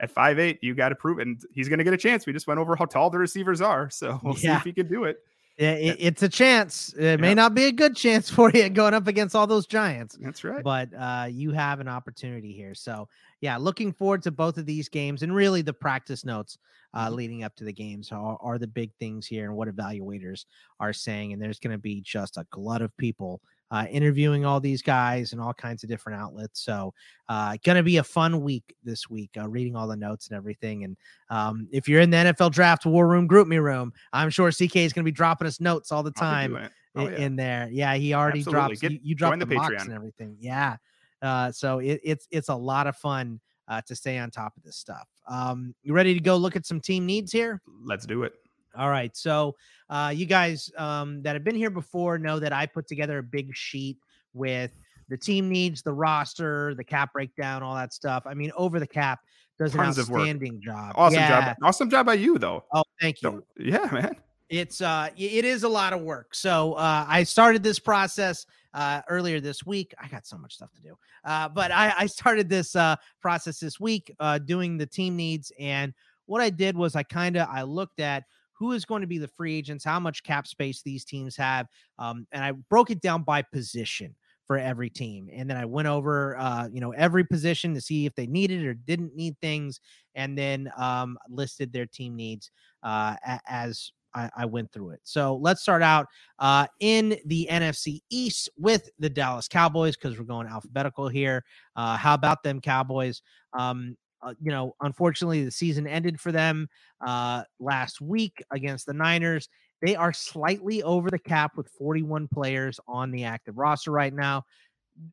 at five eight, you got to prove it. And he's going to get a chance. We just went over how tall the receivers are. So we'll yeah. see if he can do it. It, it's a chance. It yeah. may not be a good chance for you going up against all those giants. That's right. But uh, you have an opportunity here. So yeah, looking forward to both of these games and really the practice notes uh, mm-hmm. leading up to the games are, are the big things here and what evaluators are saying. And there's going to be just a glut of people uh, interviewing all these guys and all kinds of different outlets. So, uh, going to be a fun week this week, uh, reading all the notes and everything. And um, if you're in the NFL Draft War Room, GroupMe Room, I'm sure CK is going to be dropping us notes all the time oh, yeah. in there. Yeah, he already Absolutely. drops. Get, you, you drop the, the box and everything. Yeah. Uh, so it, it's it's a lot of fun uh, to stay on top of this stuff. Um, you ready to go look at some team needs here? Let's do it. All right. So, uh, you guys um, that have been here before know that I put together a big sheet with the team needs, the roster, the cap breakdown, all that stuff. I mean, over the cap does Tons an outstanding job. Awesome yeah. job. Awesome job by you, though. Oh, thank you. So, yeah, man. It's uh, it is a lot of work. So uh, I started this process uh, earlier this week. I got so much stuff to do, uh, but I, I started this uh, process this week, uh, doing the team needs. And what I did was I kind of I looked at who is going to be the free agents, how much cap space these teams have. Um, and I broke it down by position for every team. And then I went over, uh, you know, every position to see if they needed or didn't need things, and then um, listed their team needs uh, as I, I, went through it. So let's start out uh, in the NFC East with the Dallas Cowboys because we're going alphabetical here. Uh, how about them Cowboys? Um, uh, you know, unfortunately, the season ended for them uh, last week against the Niners. They are slightly over the cap with 41 players on the active roster right now.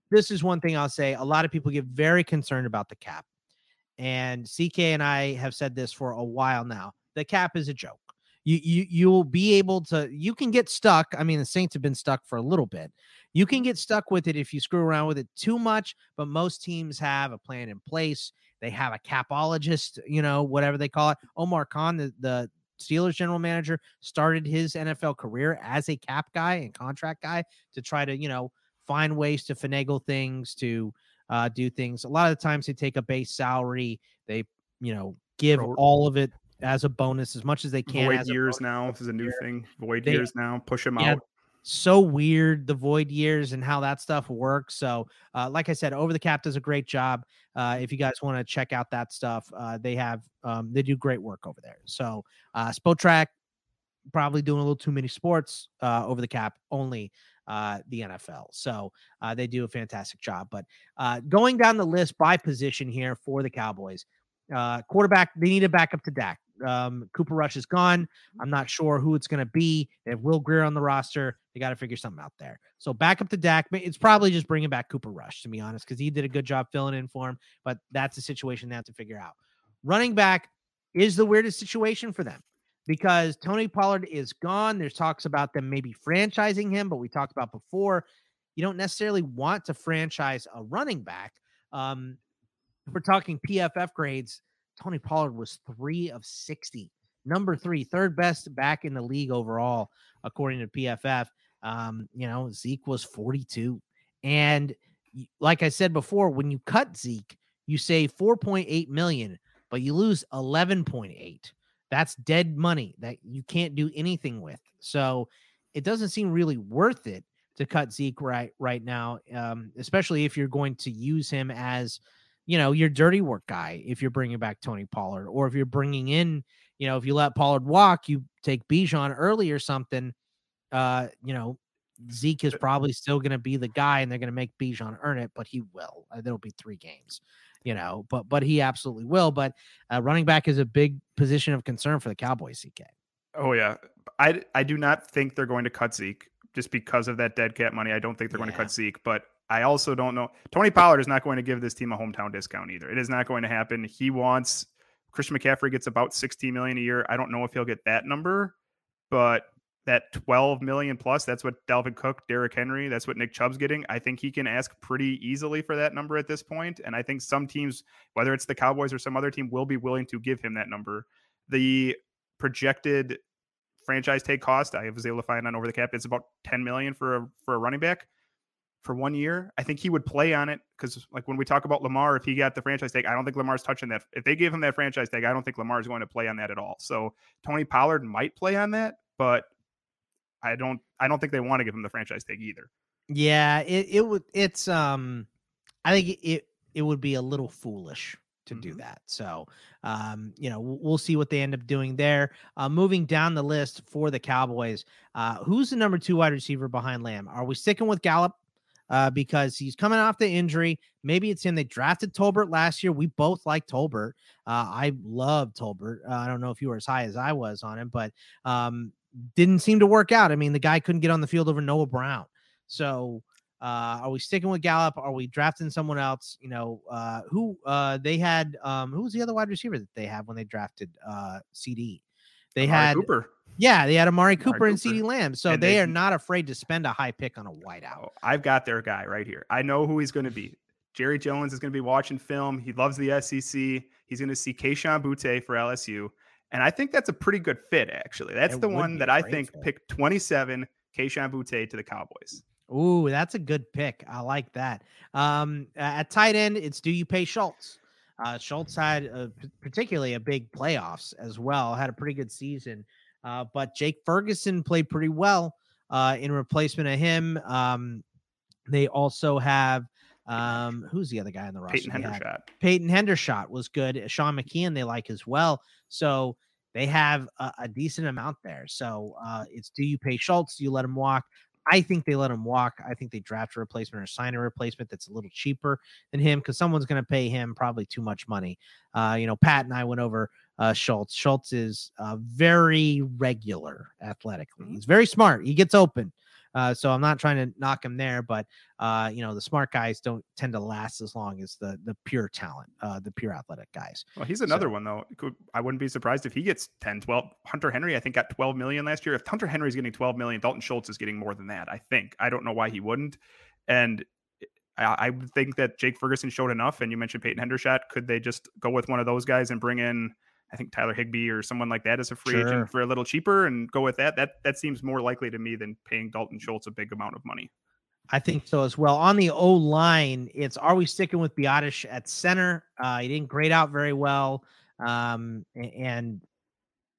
This is one thing I'll say. A lot of people get very concerned about the cap. And CK and I have said this for a while now. The cap is a joke. You you you will be able to you can get stuck. I mean, the Saints have been stuck for a little bit. You can get stuck with it if you screw around with it too much, but most teams have a plan in place. They have a capologist, you know, whatever they call it. Omar Khan, the, the Steelers general manager, started his NFL career as a cap guy and contract guy to try to, you know, find ways to finagle things, to uh, do things. A lot of the times they take a base salary, they, you know, give all of it as a bonus as much as they can. Void years now this is a new year. thing. Void they, years now, push them yeah, out so weird the void years and how that stuff works. So, uh, like I said, Over the Cap does a great job. Uh, if you guys want to check out that stuff, uh, they have um, they do great work over there. So, uh, Spotrac probably doing a little too many sports. Uh, over the Cap only uh, the NFL. So uh, they do a fantastic job. But uh, going down the list by position here for the Cowboys, uh, quarterback, they need a backup to Dak. Um, Cooper Rush is gone. I'm not sure who it's going to be. They have Will Grier on the roster. They got to figure something out there. So back up to Dak. It's probably just bringing back Cooper Rush, to be honest, because he did a good job filling in for him. But that's a situation they have to figure out. Running back is the weirdest situation for them. because Tony Pollard is gone. There's talks about them maybe franchising him, but we talked about before, you don't necessarily want to franchise a running back. Um, we're talking PFF grades, Tony Pollard was three of 60, number three, third best back in the league overall, according to PFF. Um, you know, Zeke was 42. And like I said before, when you cut Zeke, you save 4.8 million, but you lose 11.8. That's dead money that you can't do anything with. So it doesn't seem really worth it to cut Zeke right right now, um, especially if you're going to use him as, you know, your dirty work guy. If you're bringing back Tony Pollard, or if you're bringing in, you know, if you let Pollard walk, you take Bijan early or something. Uh, you know, Zeke is probably still going to be the guy, and they're going to make Bijan earn it, but he will. Uh, there'll be three games, you know, but but he absolutely will. But uh, running back is a big position of concern for the Cowboys. CK. Oh yeah, I I do not think they're going to cut Zeke just because of that dead cap money. I don't think they're yeah. going to cut Zeke, but I also don't know. Tony Pollard is not going to give this team a hometown discount either. It is not going to happen. He wants Christian McCaffrey gets about 16 million a year. I don't know if he'll get that number, but that 12 million plus, that's what Dalvin Cook, Derrick Henry, that's what Nick Chubb's getting. I think he can ask pretty easily for that number at this point. And I think some teams, whether it's the Cowboys or some other team, will be willing to give him that number. The projected franchise take cost, I was able to find on over the cap, it's about 10 million for a for a running back for one year. I think he would play on it because, like when we talk about Lamar, if he got the franchise tag, I don't think Lamar's touching that. If they gave him that franchise tag, I don't think Lamar's going to play on that at all. So Tony Pollard might play on that, but I don't I don't think they want to give him the franchise tag either. Yeah, it it would it's um I think it it would be a little foolish to mm-hmm. do that. So, um, you know, we'll see what they end up doing there. Uh, moving down the list for the Cowboys, uh, who's the number two wide receiver behind Lamb? Are we sticking with Gallup? Uh, because he's coming off the injury. Maybe it's him. They drafted Tolbert last year. We both like Tolbert. Uh, I love Tolbert. Uh, I don't know if you were as high as I was on him, but um, didn't seem to work out. I mean, the guy couldn't get on the field over Noah Brown. So uh, are we sticking with Gallup? Are we drafting someone else? You know, uh, who uh, they had? Um, who was the other wide receiver that they have when they drafted uh, CD? They Amari had Cooper. Yeah, they had Amari Cooper, Cooper. and CD Lamb. So they, they, are not afraid to spend a high pick on a wideout. Oh, I've got their guy right here. I know who he's going to be. Jerry Jones is going to be watching film. He loves the SEC. He's going to see Kayshon Boutte for LSU. And I think that's a pretty good fit, actually. That's it the one that I think fit. picked 27, Kayshon Boutte to the Cowboys. Ooh, that's a good pick. I like that. Um, at tight end, it's do you pay Schultz? Uh, Schultz had a, particularly a big playoffs as well, had a pretty good season. Uh, but Jake Ferguson played pretty well uh, in replacement of him. Um, they also have um, who's the other guy in the roster? Peyton Hendershot. Peyton Hendershot was good. Sean McKeon they like as well. So they have a, a decent amount there. So uh, it's do you pay Schultz? Do you let him walk? I think they let him walk. I think they draft a replacement or sign a replacement that's a little cheaper than him because someone's going to pay him probably too much money. Uh, you know, Pat and I went over uh, Schultz. Schultz is uh, very regular athletically. Mm-hmm. He's very smart. He gets open. Uh, so I'm not trying to knock him there, but uh, you know the smart guys don't tend to last as long as the the pure talent, uh, the pure athletic guys. Well, he's another so, one though. I wouldn't be surprised if he gets 10, 12. Hunter Henry, I think, got 12 million last year. If Hunter Henry's getting 12 million, Dalton Schultz is getting more than that. I think. I don't know why he wouldn't. And I, I think that Jake Ferguson showed enough. And you mentioned Peyton Hendershot. Could they just go with one of those guys and bring in? I think Tyler Higbee or someone like that as a free sure. agent for a little cheaper and go with that. That that seems more likely to me than paying Dalton Schultz a big amount of money. I think so as well. On the O line, it's are we sticking with Biadasz at center? Uh, he didn't grade out very well, um, and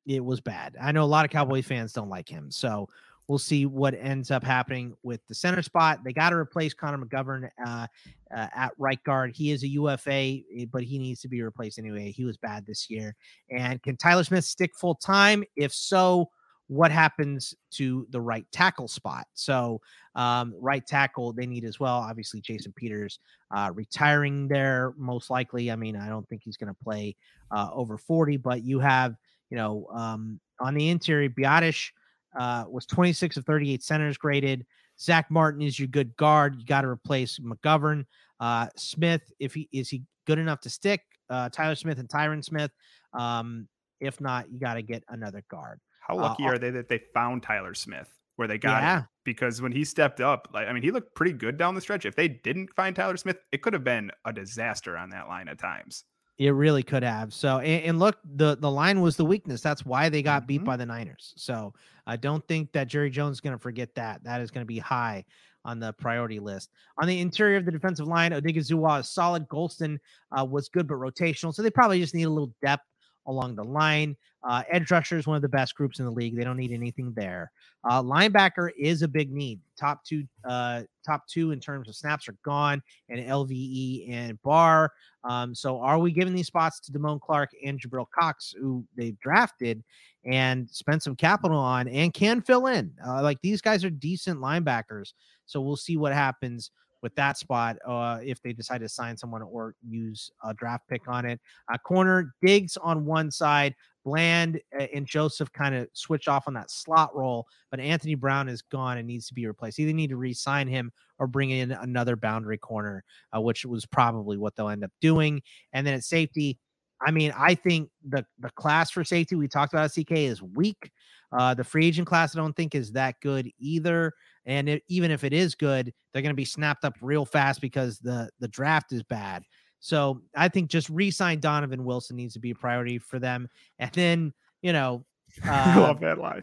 it was bad. I know a lot of Cowboy fans don't like him, so We'll see what ends up happening with the center spot. They got to replace Connor McGovern uh, uh, at right guard. He is a UFA, eh, but he needs to be replaced anyway. He was bad this year. And can Tyler Smith stick full time? If so, what happens to the right tackle spot? So, um, right tackle they need as well. Obviously, Jason Peters uh, retiring there most likely. I mean, I don't think he's going to play uh, over 40, but you have, you know, um, on the interior, Biadasz uh, was 26 of 38 centers graded. Zack Martin is your good guard. You got to replace McGovern. Uh, Smith, if he is he good enough to stick? Uh, Tyler Smith and Tyron Smith. Um, If not, you got to get another guard. How lucky uh, are they that they found Tyler Smith where they got Yeah. him? Because when he stepped up, like I mean, he looked pretty good down the stretch. If they didn't find Tyler Smith, it could have been a disaster on that line at times. It really could have. So, and, and look, the the line was the weakness. That's why they got beat by the Niners. So, I don't think that Jerry Jones is going to forget that. That is going to be high on the priority list. On the interior of the defensive line, Odighizuwa is solid. Golston uh, was good but rotational. So they probably just need a little depth along the line. Uh, edge rusher is one of the best groups in the league. They don't need anything there. Uh, linebacker is a big need. Top two, uh, top two in terms of snaps are gone, and LVE and Barr. Um, so are we giving these spots to Damone Clark and Jabril Cox, who they drafted and spent some capital on and can fill in? Uh, like these guys are decent linebackers. So we'll see what happens with that spot uh, if they decide to sign someone or use a draft pick on it. Uh, corner Diggs on one side, Bland uh, and Joseph kind of switch off on that slot role, but Anthony Brown is gone and needs to be replaced. Either need to re-sign him or bring in another boundary corner, uh, which was probably what they'll end up doing. And then at safety, I mean, I think the the class for safety we talked about at CK is weak. Uh, the free agent class I don't think is that good either. And it, even if it is good, they're going to be snapped up real fast because the the draft is bad. So I think just re-sign Donovan Wilson needs to be a priority for them. And then you know, I uh, love that line.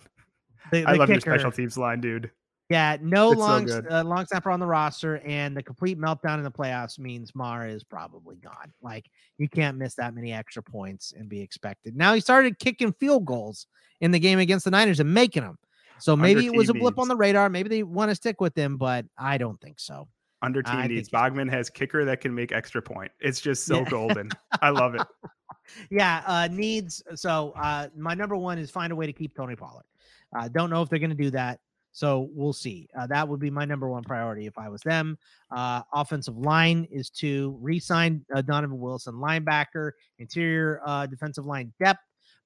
the, I the love your special teams line, dude. yeah, no It's so long good. uh, long snapper on the roster, and the complete meltdown in the playoffs means Maher is probably gone. Like you can't miss that many extra points and be expected. Now he started kicking field goals in the game against the Niners and making them. So maybe it was a blip on the radar. Maybe they want to stick with him, but I don't think so. Under team needs. Bogman has kicker that can make extra point. It's just so Yeah. golden. I love it. Yeah, uh, needs. So uh, my number one is find a way to keep Tony Pollard. I don't know if they're going to do that. So we'll see. Uh, that would be my number one priority if I was them. Uh, offensive line is to re-sign uh, Donovan Wilson, linebacker, interior uh, defensive line depth,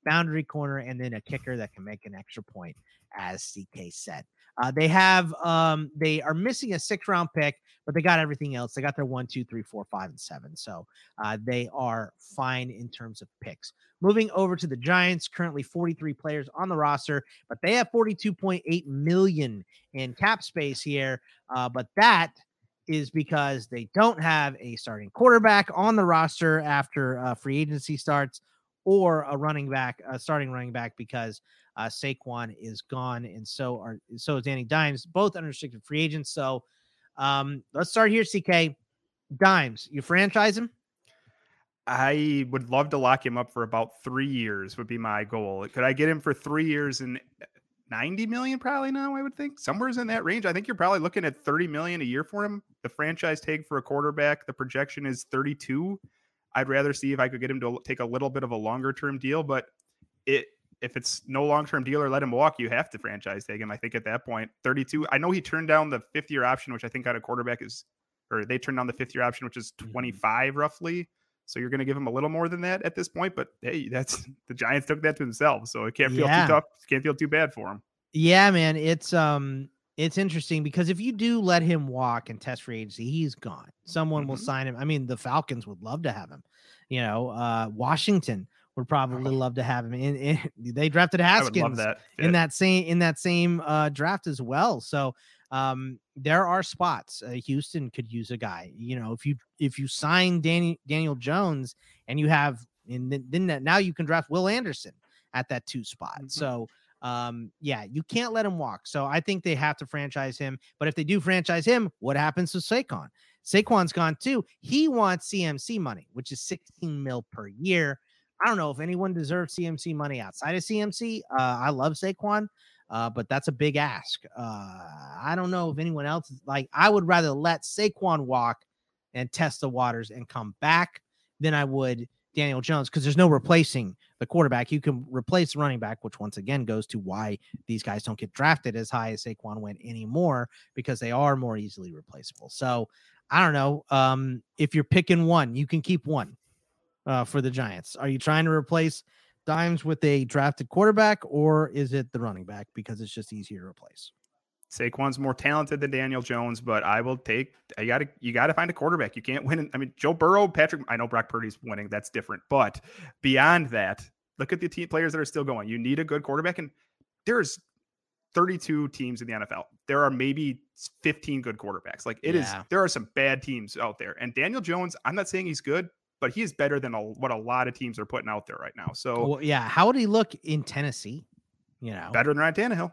boundary corner, and then a kicker that can make an extra point, as CK said. Uh, they have um, they are missing a six round pick, but they got everything else. They got their one, two, three, four, five, and seven. So uh, they are fine in terms of picks. Moving over to the Giants, currently 43 players on the roster, but they have 42.8 million in cap space here. Uh, but that is because they don't have a starting quarterback on the roster after uh, free agency starts, or a running back, a starting running back, because uh, Saquon is gone, and so are so is Danny Dimes, both unrestricted free agents. So um, let's start here, CK. Dimes, you franchise him? I would love to lock him up for about three years. Would be my goal. Could I get him for three years and ninety million? Probably now. I would think somewhere's in that range. I think you're probably looking at thirty million a year for him. The franchise tag for a quarterback, the projection is thirty-two. I'd rather see if I could get him to take a little bit of a longer term deal, but it if it's no long term deal or let him walk, you have to franchise tag him. I think at that point, 32. I know he turned down the fifth year option, which I think on a quarterback is, or they turned down the fifth year option, which is 25 roughly. So you're going to give him a little more than that at this point. But hey, that's the Giants took that to themselves, so it can't feel Yeah. too tough. Can't feel too bad for him. Yeah, man, it's um it's interesting because if you do let him walk and test free agency, he's gone. Someone will Mhm. sign him. I mean, the Falcons would love to have him. You know, uh Washington would probably love to have him. In, in they drafted Oh. Haskins that. in that same in that same uh draft as well. So um there are spots. Uh, Houston could use a guy. You know, if you if you sign Danny Daniel Jones and you have and then, then that, now you can draft Will Anderson at that two spot. Mhm. So um yeah, you can't let him walk. So I think they have to franchise him. But if they do franchise him, what happens to Saquon? Saquon's gone too. He wants CMC money, which is 16 mil per year. I don't know if anyone deserves CMC money outside of CMC. Uh, I love Saquon, uh, but that's a big ask. Uh, I don't know if anyone else like. I would rather let Saquon walk and test the waters and come back than I would Daniel Jones because there's no replacing the quarterback. You can replace running back, which once again goes to why these guys don't get drafted as high as Saquon went anymore because they are more easily replaceable. So I don't know. Um, if you're picking one, you can keep one uh, for the Giants. Are you trying to replace Dimes with a drafted quarterback, or is it the running back because it's just easier to replace? Saquon's more talented than Daniel Jones, but I will take. I got to. You got to find a quarterback. You can't win. I mean, Joe Burrow, Patrick. I know Brock Purdy's winning. That's different. But beyond that, look at the team players that are still going. You need a good quarterback, and there's 32 teams in the NFL. There are maybe 15 good quarterbacks. Like it is, Yeah. there are some bad teams out there. And Daniel Jones, I'm not saying he's good, but he is better than a, what a lot of teams are putting out there right now. So Well, yeah. How would he look in Tennessee? You know, better than Ryan Tannehill.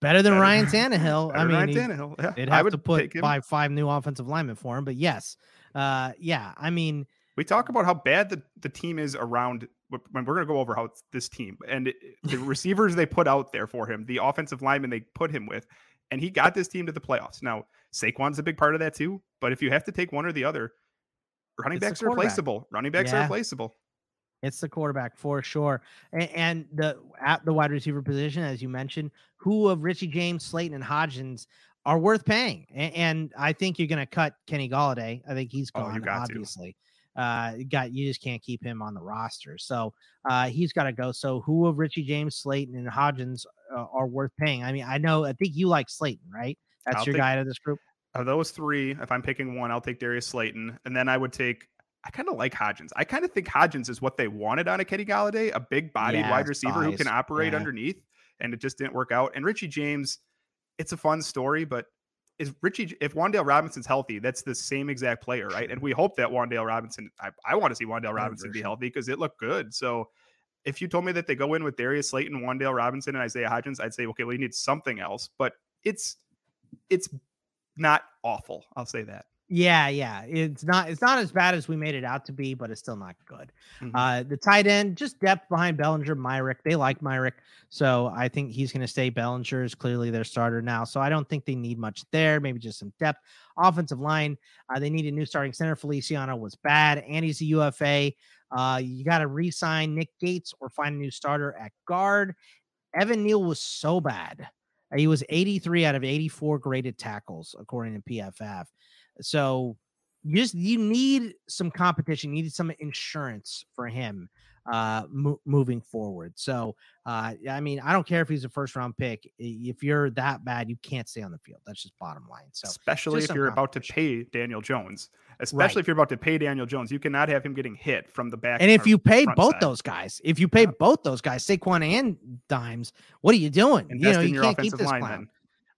Better than better- Ryan Tannehill. I mean, Ryan he- Tannehill. Yeah, they'd have to put five five new offensive linemen for him. But yes, uh, yeah. I mean, We talk about how bad the, the team is around when we're going to go over how this team and the receivers they put out there for him, the offensive linemen they put him with, and he got this team to the playoffs. Now, Saquon's a big part of that too, but if you have to take one or the other, running It's backs are replaceable. Running backs are replaceable. It's the quarterback for sure. And, and the at the wide receiver position, as you mentioned, who of Richie James, Slayton, and Hodgins are worth paying. And, and I think you're going to cut Kenny Golladay. I think he's Oh, gone, you got to. obviously. Uh, you got you just can't keep him on the roster. So uh, he's got to go. So who of Richie James, Slayton, and Hodgins uh, are worth paying? I mean, I know. I think you like Slayton, right? That's I'll your take- guy out of this group. Of those three, if I'm picking one, I'll take Darius Slayton, and then I would take. I kind of like Hodgins. I kind of think Hodgins is what they wanted on a Kenny Golladay, a big-bodied Yeah, wide receiver who can operate yeah. underneath, and it just didn't work out. And Richie James, it's a fun story, but is Richie if Wan'Dale Robinson's healthy, that's the same exact player, right? And we hope that Wan'Dale Robinson. I, I want to see Wan'Dale Robinson be healthy because it looked good. So. If you told me that they go in with Darius Slayton, Wan'Dale Robinson, and Isaiah Hodgins, I'd say, okay, we need something else. But it's it's not awful. I'll say that. Yeah, yeah. It's not it's not as bad as we made it out to be, but it's still not good. Mhm. Uh the tight end, just depth behind Bellinger, Myrick. They like Myrick. So I think he's gonna stay. Bellinger is clearly their starter now. So I don't think they need much there. Maybe just some depth. Offensive line, uh, they need a new starting center. Feliciano was bad. and he's a UFA. Uh, you got to re-sign Nick Gates or find a new starter at guard. Evan Neal was so bad. He was 83 out of 84 graded tackles, according to PFF. So you just you need some competition, you need some insurance for him uh mo- moving forward. So uh I mean, I don't care if he's a first round pick. If you're that bad, you can't stay on the field. That's just bottom line. So especially if you're about to pay Daniel Jones. Especially if you're about to pay Daniel Jones, you cannot have him getting hit from the back. And if you pay both side. those guys, if you pay both those guys, Saquon and Dimes, what are you doing? invest you know, in you your can't keep offensive this line, clown. then.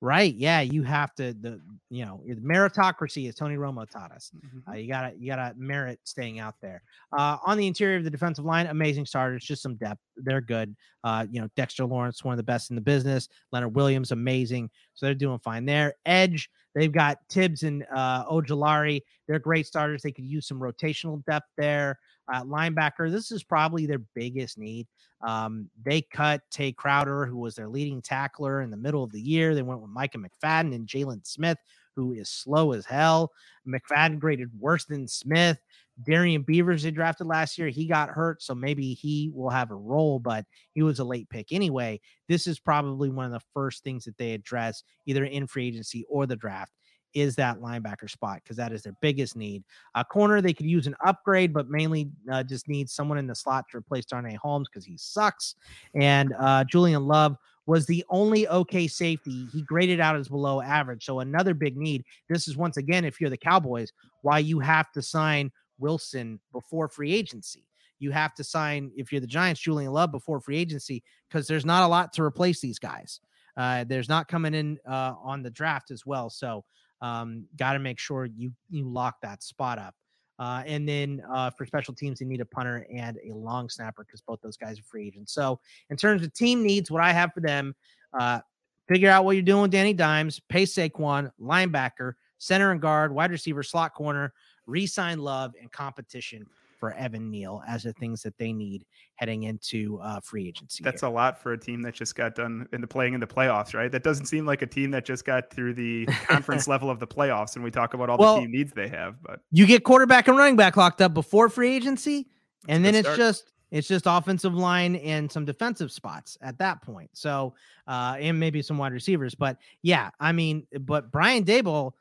Right. Yeah. You have to the you know the meritocracy as Tony Romo taught us. Mm-hmm. Uh, you gotta you gotta merit staying out there. Uh, on the interior of the defensive line, amazing starters, just some depth. They're good. Uh, you know, Dexter Lawrence, one of the best in the business. Leonard Williams, amazing. So they're doing fine there. Edge, they've got Tibbs and uh, Ojulari. They're great starters. They could use some rotational depth there. Uh, linebacker, this is probably their biggest need. Um, they cut Tae Crowder, who was their leading tackler in the middle of the year. They went with Micah McFadden and Jaylon Smith, who is slow as hell. McFadden graded worse than Smith. Darrian Beavers they drafted last year. He got hurt, so maybe he will have a role, but he was a late pick anyway. This is probably one of the first things that they address, either in free agency or the draft, is that linebacker spot because that is their biggest need. A corner they could use an upgrade, but mainly uh, just need someone in the slot to replace Darnay Holmes because he sucks. And uh, Julian Love was the only okay safety. He graded out as below average. So another big need. This is once again, if you're the Cowboys, why you have to sign Wilson before free agency. You have to sign, if you're the Giants, Julian Love before free agency because there's not a lot to replace these guys. Uh, there's not coming in uh, on the draft as well. So um, got to make sure you you lock that spot up. Uh, and then uh, for special teams, they need a punter and a long snapper because both those guys are free agents. So in terms of team needs, what I have for them, uh, figure out what you're doing with Danny Dimes, pay Saquon, linebacker, center and guard, wide receiver, slot corner, re-sign Love, and competition for Evan Neal as the things that they need heading into uh, free agency. That's here. a lot for a team that just got done into playing in the playoffs, right? That doesn't seem like a team that just got through the conference level of the playoffs. And we talk about all Well, the team needs they have, but you get quarterback and running back locked up before free agency, and then it's start. just it's just offensive line and some defensive spots at that point. So uh and maybe some wide receivers. But yeah, I mean, but Brian Daboll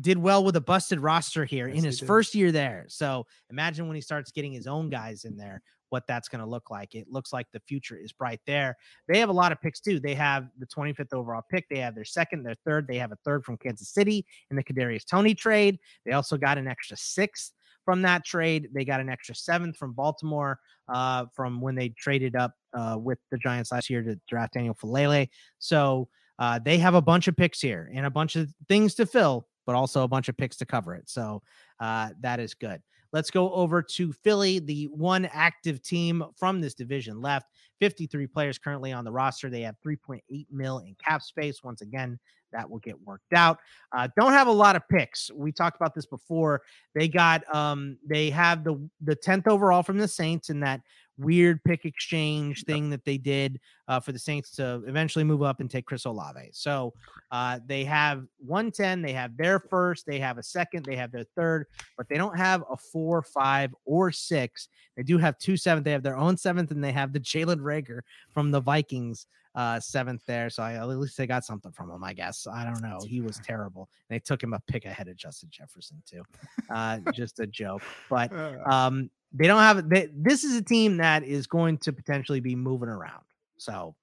did well with a busted roster here Yes, in his first year there. So imagine when he starts getting his own guys in there, what that's going to look like. It looks like the future is bright there. They have a lot of picks too. They have the 25th overall pick. They have their second, their third. They have a third from Kansas City in the Kadarius Toney trade. They also got an extra sixth from that trade. They got an extra seventh from Baltimore uh, from when they traded up uh, with the Giants last year to draft Daniel Faalele. So uh, they have a bunch of picks here and a bunch of things to fill, but also a bunch of picks to cover it. So uh, that is good. Let's go over to Philly, the one active team from this division left. 53 players currently on the roster. They have 3.8 mil in cap space. Once again, that will get worked out. Uh, don't have a lot of picks. We talked about this before. They got um they have the the 10th overall from the Saints in that weird pick exchange thing that they did uh, for the Saints to eventually move up and take Chris Olave. So uh, they have 110, they have their first, they have a second, they have their third, but they don't have a four, five, or six. They do have two seventh. They have their own seventh, and they have the Jalen Reagor from the Vikings uh seventh there. So I, at least they got something from him, I guess. I don't know. He was terrible. They took him a pick ahead of Justin Jefferson too. Uh just a joke. But um they don't have they, this is a team that is going to potentially be moving around. So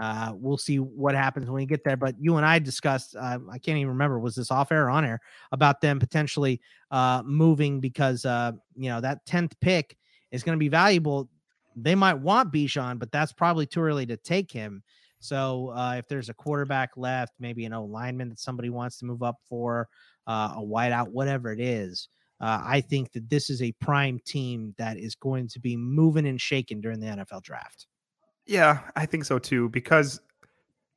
uh, we'll see what happens when we get there. But you and I discussed, uh, I can't even remember, was this off air or on air about them potentially uh, moving because, uh, you know, that 10th pick is going to be valuable. They might want Bijan, but that's probably too early to take him. So uh, if there's a quarterback left, maybe an O lineman that somebody wants to move up for, uh, a wideout, whatever it is, uh, I think that this is a prime team that is going to be moving and shaking during the NFL draft. Yeah, I think so too, because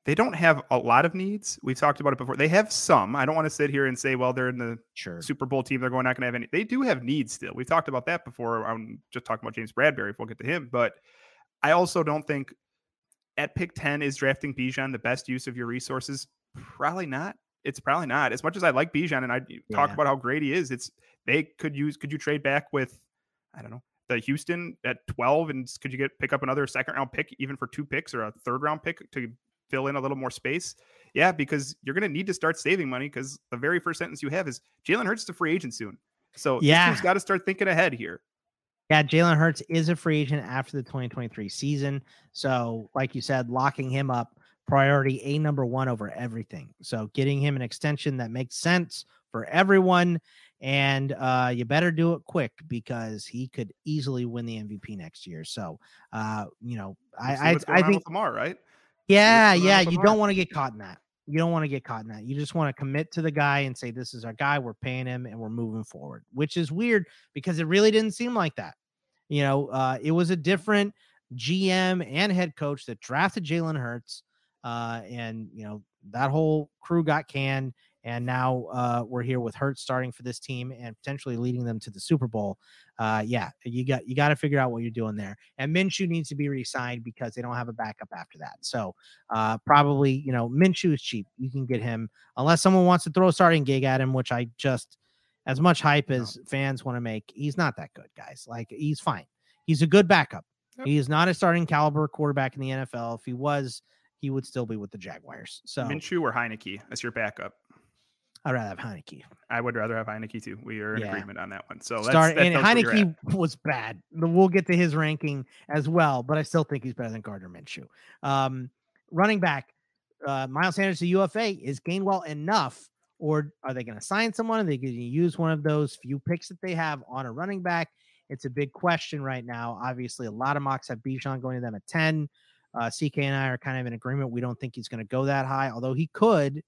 they don't have a lot of needs. We've talked about it before. They have some. I don't want to sit here and say, well, they're in the sure. Super Bowl team. They're going not going to have any. They do have needs still. We've talked about that before. I'm just talking about James Bradberry. If we'll get to him, but I also don't think at pick 10 is drafting Bijan the best use of your resources. Probably not. It's probably not. As much as I like Bijan and I talk Yeah. about how great he is, it's they could use. Could you trade back with? I don't know the Houston at 12 and could you get pick up another second round pick even for two picks or a third round pick to fill in a little more space? Yeah, because you're going to need to start saving money because the very first sentence you have is Jalen Hurts is a free agent soon. So Yeah. team's got to start thinking ahead here. Yeah, Jalen Hurts is a free agent after the 2023 season. So, like you said, locking him up, priority a number one over everything. So, getting him an extension that makes sense for everyone. And uh, you better do it quick because he could easily win the MVP next year. So, uh, you know, I I, I think Lamar, right? Yeah, yeah. You don't want to get caught in that. You don't want to get caught in that. You just want to commit to the guy and say, this is our guy. We're paying him and we're moving forward, which is weird because it really didn't seem like that. You know, uh, it was a different GM and head coach that drafted Jalen Hurts. Uh, and, you know, that whole crew got canned. And now uh, we're here with Hurts starting for this team and potentially leading them to the Super Bowl. Uh, yeah, you got you got to figure out what you're doing there. And Minshew needs to be re-signed because they don't have a backup after that. So uh, probably you know Minshew is cheap. You can get him unless someone wants to throw a starting gig at him, which I just as much hype as fans want to make. He's not that good, guys. Like he's fine. He's a good backup. He is not a starting caliber quarterback in the NFL. If he was, he would still be with the Jaguars. So Minshew or Heinicke as your backup. I'd rather have Heinicke. I would rather have Heinicke too. We are in Yeah. agreement on that one. So that's, Start that and tells where you're at. Heinicke was bad. We'll get to his ranking as well, but I still think he's better than Gardner Minshew. Um, running back, uh, Miles Sanders to UFA is Gainwell enough, or are they going to sign someone? Are they going to use one of those few picks that they have on a running back? It's a big question right now. Obviously, a lot of mocks have Bijan going to them at ten. Uh, CK and I are kind of in agreement. We don't think he's going to go that high, although he could.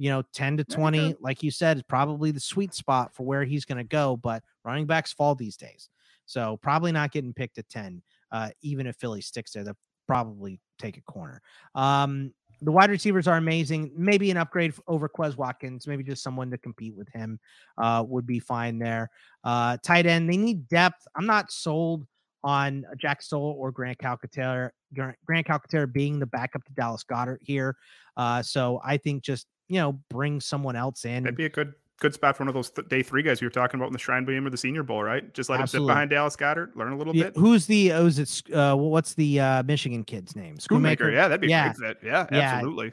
You know, 10 to 20, like you said, is probably the sweet spot for where he's going to go. But running backs fall these days. So probably not getting picked at 10. Uh, even if Philly sticks there, they'll probably take a corner. Um, the wide receivers are amazing. Maybe an upgrade over Quez Watkins, maybe just someone to compete with him uh, would be fine there. Uh, tight end, they need depth. I'm not sold on Jack Stoll or Grant Calcaterra. Grant Grant Calcaterra being the backup to Dallas Goedert here. Uh, so I think just you know bring someone else in. That'd be a good good spot for one of those th- day three guys we were talking about in the Shrine Game or the Senior Bowl, right? Just let him sit behind Dallas Goedert, learn a little Yeah, bit. who's the oh, is it uh what's the uh Michigan kid's name? Schoonmaker, yeah, that'd be yeah. a great fit. Yeah, Yeah. absolutely.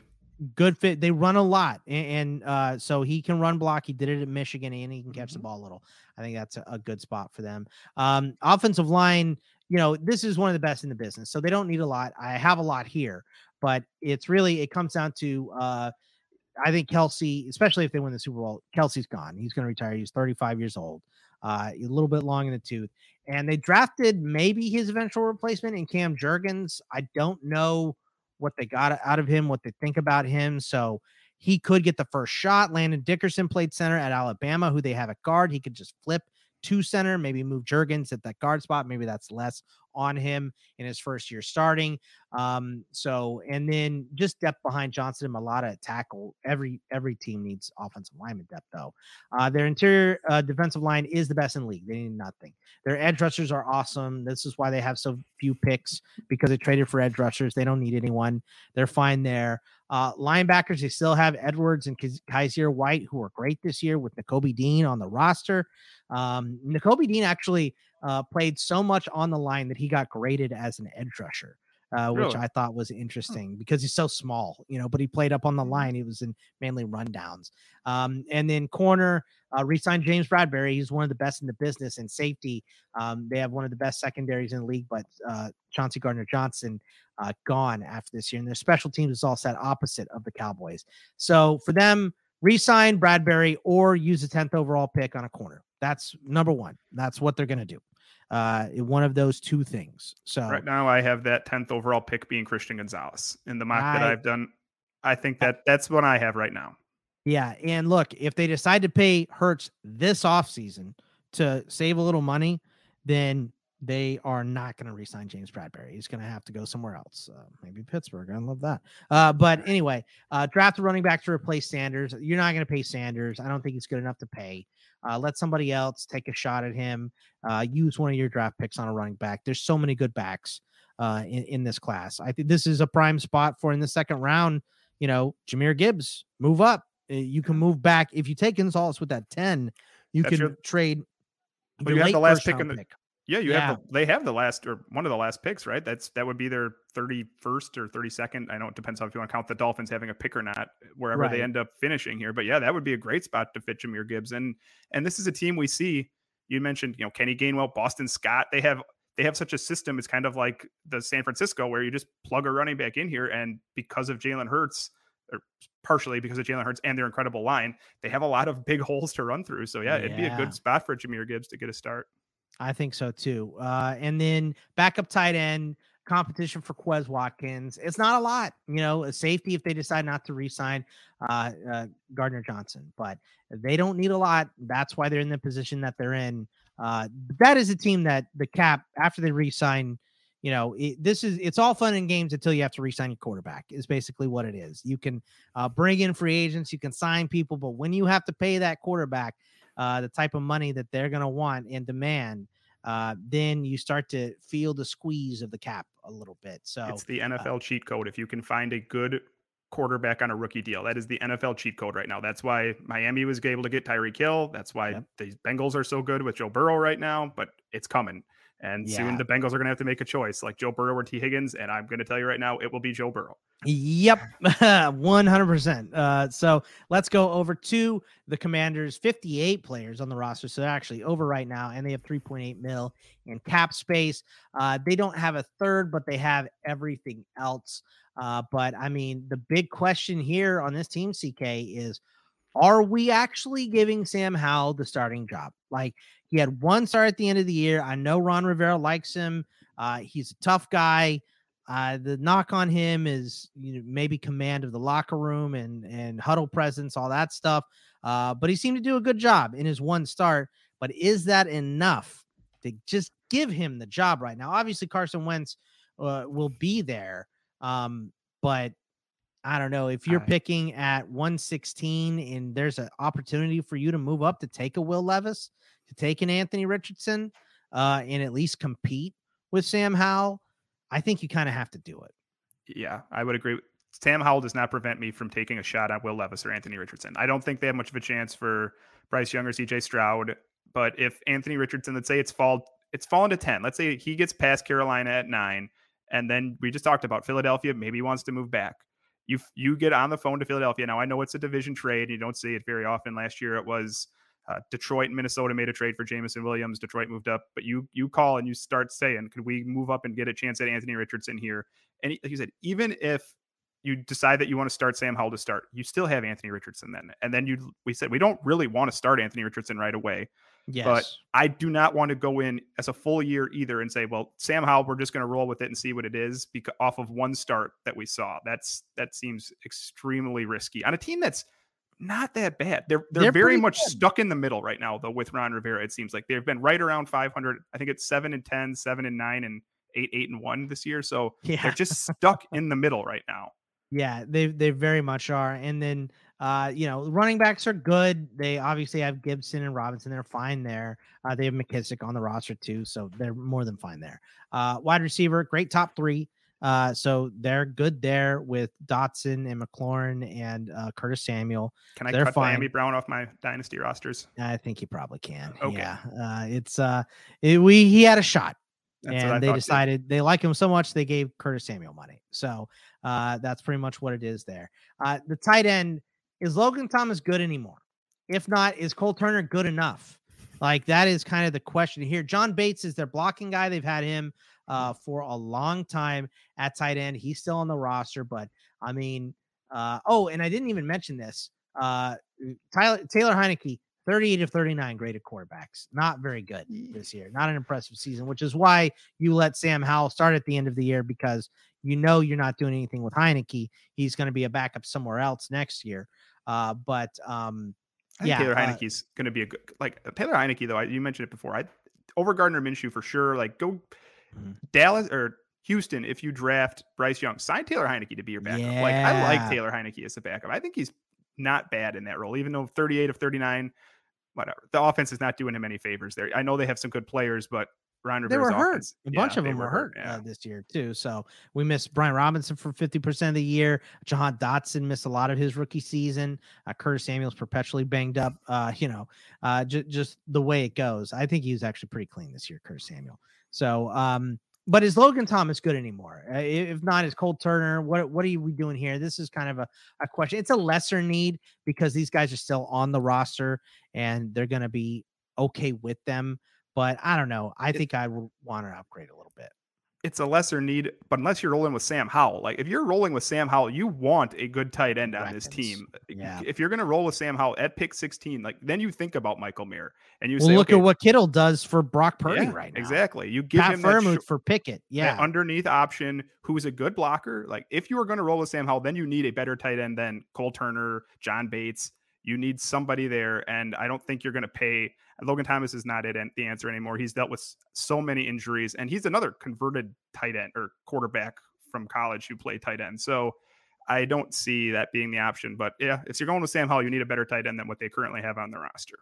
Good fit. They run a lot, and, and uh, so he can run block. He did it at Michigan, and he can catch Mm-hmm. the ball a little. I think that's a, a good spot for them. Um, offensive line, you know, this is one of the best in the business, so they don't need a lot. I have a lot here, but it's really it comes down to uh, I think Kelce, especially if they win the Super Bowl, Kelce's gone. He's going to retire. He's 35 years old, uh, a little bit long in the tooth. And they drafted maybe his eventual replacement in Cam Jurgens. I don't know what they got out of him, what they think about him. So he could get the first shot. Landon Dickerson played center at Alabama, who they have at guard. He could just flip to center, maybe move Jurgens at that guard spot. Maybe that's less on him in his first year starting. Um, so and then just depth behind Johnson and Mailata at tackle. Every every team needs offensive lineman depth though. Uh, their interior uh, defensive line is the best in the league. They need nothing. Their edge rushers are awesome. This is why they have so few picks because they traded for edge rushers. They don't need anyone. They're fine there. Uh, linebackers, they still have Edwards and Kyzir White, who are great this year with Nakobe Dean on the roster. Um, Nakobe Dean actually uh, played so much on the line that he got graded as an edge rusher. Uh, which really? I thought was interesting because he's so small, you know, but he played up on the mm-hmm. line. He was in mainly rundowns. Um, and then corner, uh, re-signed James Bradberry. He's one of the best in the business and safety. Um, they have one of the best secondaries in the league, but uh, Chauncey Gardner Johnson uh, gone after this year. And their special teams is all set opposite of the Cowboys. So for them, re-sign Bradberry or use a 10th overall pick on a corner. That's number one. That's what they're going to do. Uh, one of those two things. So right now, I have that 10th overall pick being Christian Gonzalez in the mock I, that I've done. I think that that's what I have right now. Yeah. And look, if they decide to pay Hurts this offseason to save a little money, then they are not going to re-sign James Bradberry. He's going to have to go somewhere else, uh, maybe Pittsburgh. I love that. Uh, but anyway, uh, draft a running back to replace Sanders. You're not going to pay Sanders. I don't think he's good enough to pay. Uh, let somebody else take a shot at him. Uh, use one of your draft picks on a running back. There's so many good backs uh, in, in this class. I think this is a prime spot for in the second round. You know, Jahmyr Gibbs, move up. Uh, you can move back if you take Gonzalez with that ten. You That's can your, trade. But you have the last pick in the pick. Yeah, you yeah. have the, they have the last or one of the last picks, right? That's that would be their 31st or 32nd. I know it depends on if you want to count the Dolphins having a pick or not, eh, wherever right. they end up finishing here. But yeah, that would be a great spot to fit Jahmyr Gibbs. And and this is a team we see. You mentioned, you know, Kenny Gainwell, Boston Scott. They have they have such a system. It's kind of like the San Francisco where you just plug a running back in here, and because of Jalen Hurts, or partially because of Jalen Hurts and their incredible line, they have a lot of big holes to run through. So yeah, yeah. it'd be a good spot for Jahmyr Gibbs to get a start. I think so too. Uh, and then backup tight end competition for Quez Watkins. It's not a lot, you know, a safety if they decide not to re-sign uh, uh, Gardner Johnson, but they don't need a lot. That's why they're in the position that they're in. Uh, that is a team that the cap after they re-sign. You know, it, this is it's all fun and games until you have to re-sign your quarterback. Is basically what it is. You can uh, bring in free agents, you can sign people, but when you have to pay that quarterback, uh, the type of money that they're going to want and demand, uh, then you start to feel the squeeze of the cap a little bit. So it's the NFL uh, cheat code. If you can find a good quarterback on a rookie deal, that is the NFL cheat code right now. That's why Miami was able to get Tyreek Hill. That's why yep. the Bengals are so good with Joe Burrow right now. But it's coming. And yeah. soon the Bengals are going to have to make a choice, like Joe Burrow or Tee Higgins. And I'm going to tell you right now, it will be Joe Burrow. Yep, 100%. Uh, so let's go over to the Commanders. 58 players on the roster. So they're actually over right now, and they have 3.8 mil in cap space. Uh, they don't have a third, but they have everything else. Uh, but I mean, the big question here on this team, CK, is are we actually giving Sam Howell the starting job? Like he had one start at the end of the year. I know Ron Rivera likes him. Uh, he's a tough guy. Uh, the knock on him is you know maybe command of the locker room and and huddle presence, all that stuff. Uh, but he seemed to do a good job in his one start. But is that enough to just give him the job right now? Obviously, Carson Wentz uh, will be there, um, but I don't know if you're picking at 116 and there's an opportunity for you to move up to take a Will Levis, to take an Anthony Richardson, uh, and at least compete with Sam Howell. I think you kind of have to do it. Yeah, I would agree. Sam Howell does not prevent me from taking a shot at Will Levis or Anthony Richardson. I don't think they have much of a chance for Bryce Young or CJ Stroud. But if Anthony Richardson, let's say it's fall, it's fallen to 10. Let's say he gets past Carolina at nine. And then we just talked about Philadelphia. Maybe he wants to move back you you get on the phone to Philadelphia. Now I know it's a division trade. You don't see it very often. Last year it was uh, Detroit and Minnesota made a trade for Jameson Williams. Detroit moved up, but you you call and you start saying, could we move up and get a chance at Anthony Richardson here? And like you said, even if you decide that you want to start Sam Howell to start. You still have Anthony Richardson then. And then you we said we don't really want to start Anthony Richardson right away. Yes. But I do not want to go in as a full year either and say, well, Sam Howell, we're just going to roll with it and see what it is because off of one start that we saw. That's that seems extremely risky on a team that's not that bad. They're they're, They're very much good. stuck in the middle right now though with Ron Rivera. It seems like they've been right around 500. I think it's 7 and 10, 7 and 9 and 8 8 and 1 this year. So Yeah. they're just stuck in the middle right now. Yeah, they they very much are. And then uh, you know, running backs are good. They obviously have Gibson and Robinson. They're fine there. Uh, they have McKissic on the roster too, so they're more than fine there. Uh, wide receiver, great top three. Uh, so they're good there with Dotson and McLaurin and uh, Curtis Samuel. Can I They're cut fine. Dyami Brown off my dynasty rosters? I think you probably can. Okay. Yeah, uh, it's uh, it, we he had a shot, That's and they thought, too. decided they like him so much they gave Curtis Samuel money. So uh, that's pretty much what it is there. Uh, the tight end is Logan Thomas good anymore? If not, is Cole Turner good enough? Like that is kind of the question here. John Bates is their blocking guy. They've had him uh, for a long time at tight end. He's still on the roster, but I mean, uh, oh, and I didn't even mention this. Uh, Tyler Taylor Heinicke, 38 of 39 graded quarterbacks. Not very good this year. Not an impressive season, which is why you let Sam Howell start at the end of the year because you know you're not doing anything with Heinicke. He's going to be a backup somewhere else next year. Uh, but um, I yeah, Taylor uh, Heinicke's going to be a good like Taylor Heinicke though. I, you mentioned it before. I over Gardner Minshew for sure. Like go Mhm. Dallas or Houston if you draft Bryce Young, sign Taylor Heinicke to be your backup. Like I like Taylor Heinicke as a backup. I think he's not bad in that role, even though 38 of 39, whatever. The offense is not doing him any favors there. I know they have some good players, but Ryan they were hurt. offense, A yeah, bunch of them were hurt, yeah. uh, this year too. So we missed Brian Robinson for 50% of the year. Jahan Dotson missed a lot of his rookie season. Uh, Curtis Samuel's perpetually banged up. Uh, you know, uh, j- just the way it goes. I think he was actually pretty clean this year, Curtis Samuel. So, um, but is Logan Thomas good anymore? Uh, if not, is Cole Turner? What what are we doing here? This is kind of a, a question. It's a lesser need because these guys are still on the roster and they're going to be okay with them. But I don't know. I think I would want to upgrade a little bit. it's a lesser need, but unless you're rolling with Sam Howell, like if you're rolling with Sam Howell, you want a good tight end on this team. Uh, yeah. If you're going to roll with Sam Howell at pick 16, like then you think about Michael Mayer and you Well, say, look okay, at what Kittle does for Brock Purdy yeah, right now. Exactly. You give Pat him that, Freiermuth for Pickett. Yeah. underneath option who's a good blocker. Like if you are going to roll with Sam Howell, then you need a better tight end than Cole Turner, John Bates. You need somebody there, and I don't think you're going to pay. Logan Thomas is not it and the answer anymore. He's dealt with so many injuries, and he's another converted tight end or quarterback from college who played tight end. So I don't see that being the option. But yeah, if you're going with Sam Howell, you need a better tight end than what they currently have on the roster.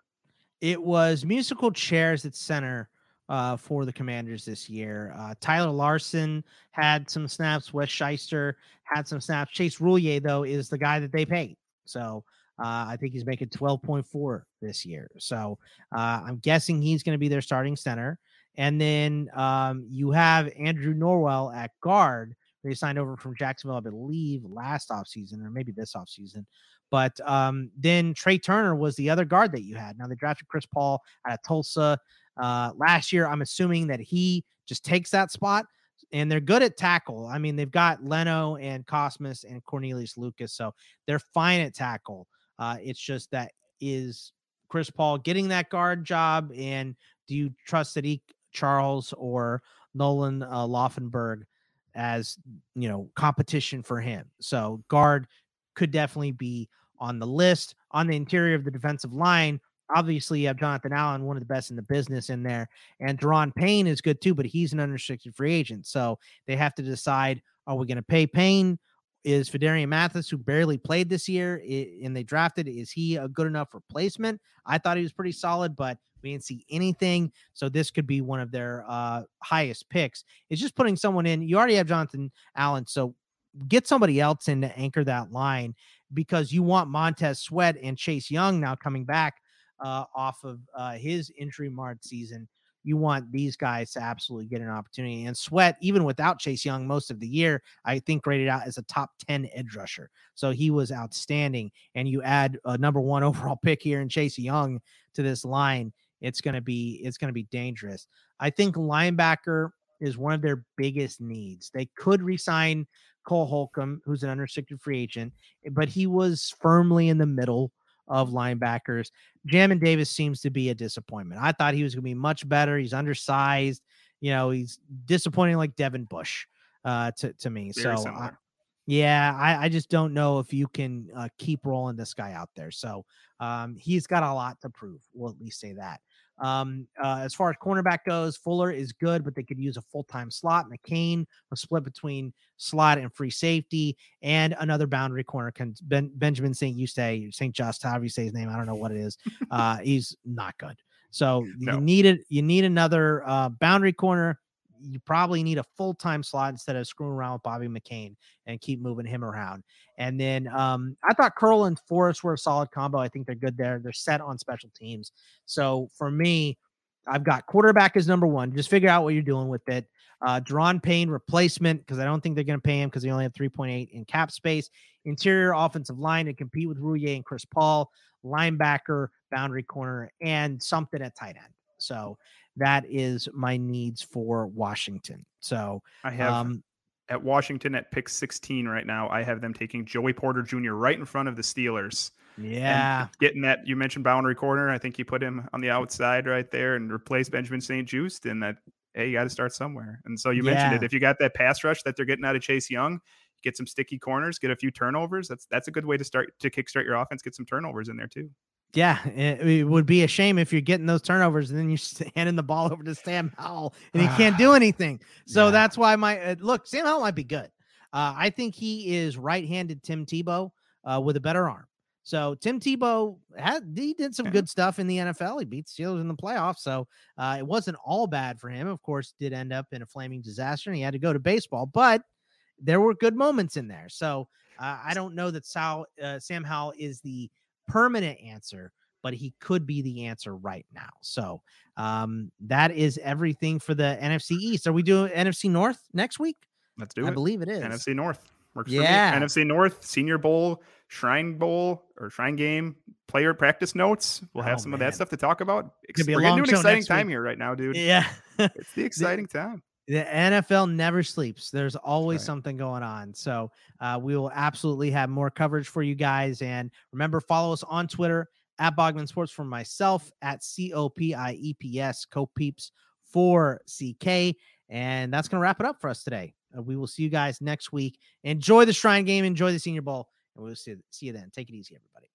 it was musical chairs at center uh, for the Commanders this year. Uh, Tyler Larsen had some snaps. Wes Schweitzer had some snaps. Chase Roullier, though, is the guy that they paid. So uh, I think he's making 12.4 this year. So uh, I'm guessing he's going to be their starting center. And then um, you have Andrew Norwell at guard. They signed over from Jacksonville, I believe, last offseason or maybe this offseason. But um, then Trai Turner was the other guard that you had. Now they drafted Chris Paul out of Tulsa uh, last year. I'm assuming that he just takes that spot, and they're good at tackle. I mean, they've got Leno and Cosmos and Cornelius Lucas, so they're fine at tackle. Uh, it's just that is Chris Paul getting that guard job, and do you trust Saahdiq Charles or Nolan uh, Laufenberg as you know competition for him? So guard could definitely be on the list. On the interior of the defensive line, obviously you have Jonathan Allen, one of the best in the business in there, and Daron Payne is good too, but he's an unrestricted free agent. So they have to decide: Are we going to pay Payne? Is Phidarian Mathis, who barely played this year, and they drafted, is he a good enough replacement? I thought he was pretty solid, but we didn't see anything. So this could be one of their uh, highest picks. It's just putting someone in. You already have Jonathan Allen, so get somebody else in to anchor that line because you want Montez Sweat and Chase Young now coming back uh, off of uh, his injury marred season. You want these guys to absolutely get an opportunity. And Sweat, even without Chase Young most of the year, I think graded out as a top 10 edge rusher. So he was outstanding. And you add a number one overall pick here in Chase Young to this line, it's gonna be it's gonna be dangerous. I think linebacker is one of their biggest needs. They could resign Cole Holcomb, who's an unrestricted free agent, but he was firmly in the middle of linebackers. Jamin Davis seems to be a disappointment. I thought he was going to be much better. He's undersized. You know, he's disappointing like Devin Bush uh, to, to me. Very so, I, yeah, I, I just don't know if you can uh, keep rolling this guy out there. So um, he's got a lot to prove. We'll at least say that. Um, uh, as far as cornerback goes, Fuller is good, but they could use a full time slot. McCain was split between slot and free safety, and another boundary corner. Can ben, Benjamin St. Eustace, St. Juste, however you say his name, I don't know what it is. Uh, he's not good. So No. you need it. You need another uh, boundary corner. You probably need a full time slot instead of screwing around with Bobby McCain and keep moving him around. And then um, I thought Curl and Forrest were a solid combo. I think they're good there. They're set on special teams. So for me, I've got quarterback as number one. Just figure out what you're doing with it. Uh, Daron Payne replacement because I don't think they're going to pay him because they only have 3.8 in cap space. Interior offensive line to compete with Roullier and Chris Paul. Linebacker, boundary corner, and something at tight end. So that is my needs for Washington. So I have um, at Washington at pick 16 right now. I have them taking Joey Porter Jr. right in front of the Steelers. And yeah, getting that you mentioned boundary corner. I think you put him on the outside right there and replace Benjamin St. Juste. And that hey, you got to start somewhere. And so you mentioned it. If you got that pass rush that they're getting out of Chase Young, get some sticky corners, get a few turnovers. That's that's a good way to start to kickstart your offense. Get some turnovers in there too. Yeah, it, it would be a shame if you're getting those turnovers and then you're handing the ball over to Sam Howell and he can't do anything. So Yeah. that's why my uh, look, Sam Howell might be good. Uh, I think he is right-handed Tim Tebow uh, with a better arm. So Tim Tebow had he did some good stuff in the NFL. He beat Steelers in the playoffs, so uh, it wasn't all bad for him. Of course, did end up in a flaming disaster, and he had to go to baseball. But there were good moments in there. So uh, I don't know that Sal, uh, Sam Howell is the permanent answer, but he could be the answer right now. So um, that is everything for the NFC East. Are we doing NFC North next week? Let's do I it. I believe it is. NFC North works Yeah. for me. NFC North, Senior Bowl, Shrine Bowl, or Shrine Game, player practice notes. We'll have Oh, some of that stuff to talk about. Ex- Could be a We're long an exciting time week. here right now, dude. Yeah. It's the exciting time. The NFL never sleeps. There's always right. something going on. So uh, we will absolutely have more coverage for you guys. And remember, follow us on Twitter at Bogman Sports for myself at C O P I E P S Copeeps for CK. And that's going to wrap it up for us today. Uh, we will see you guys next week. Enjoy the Shrine game. Enjoy the Senior Bowl. And we'll see, see you then. Take it easy, everybody.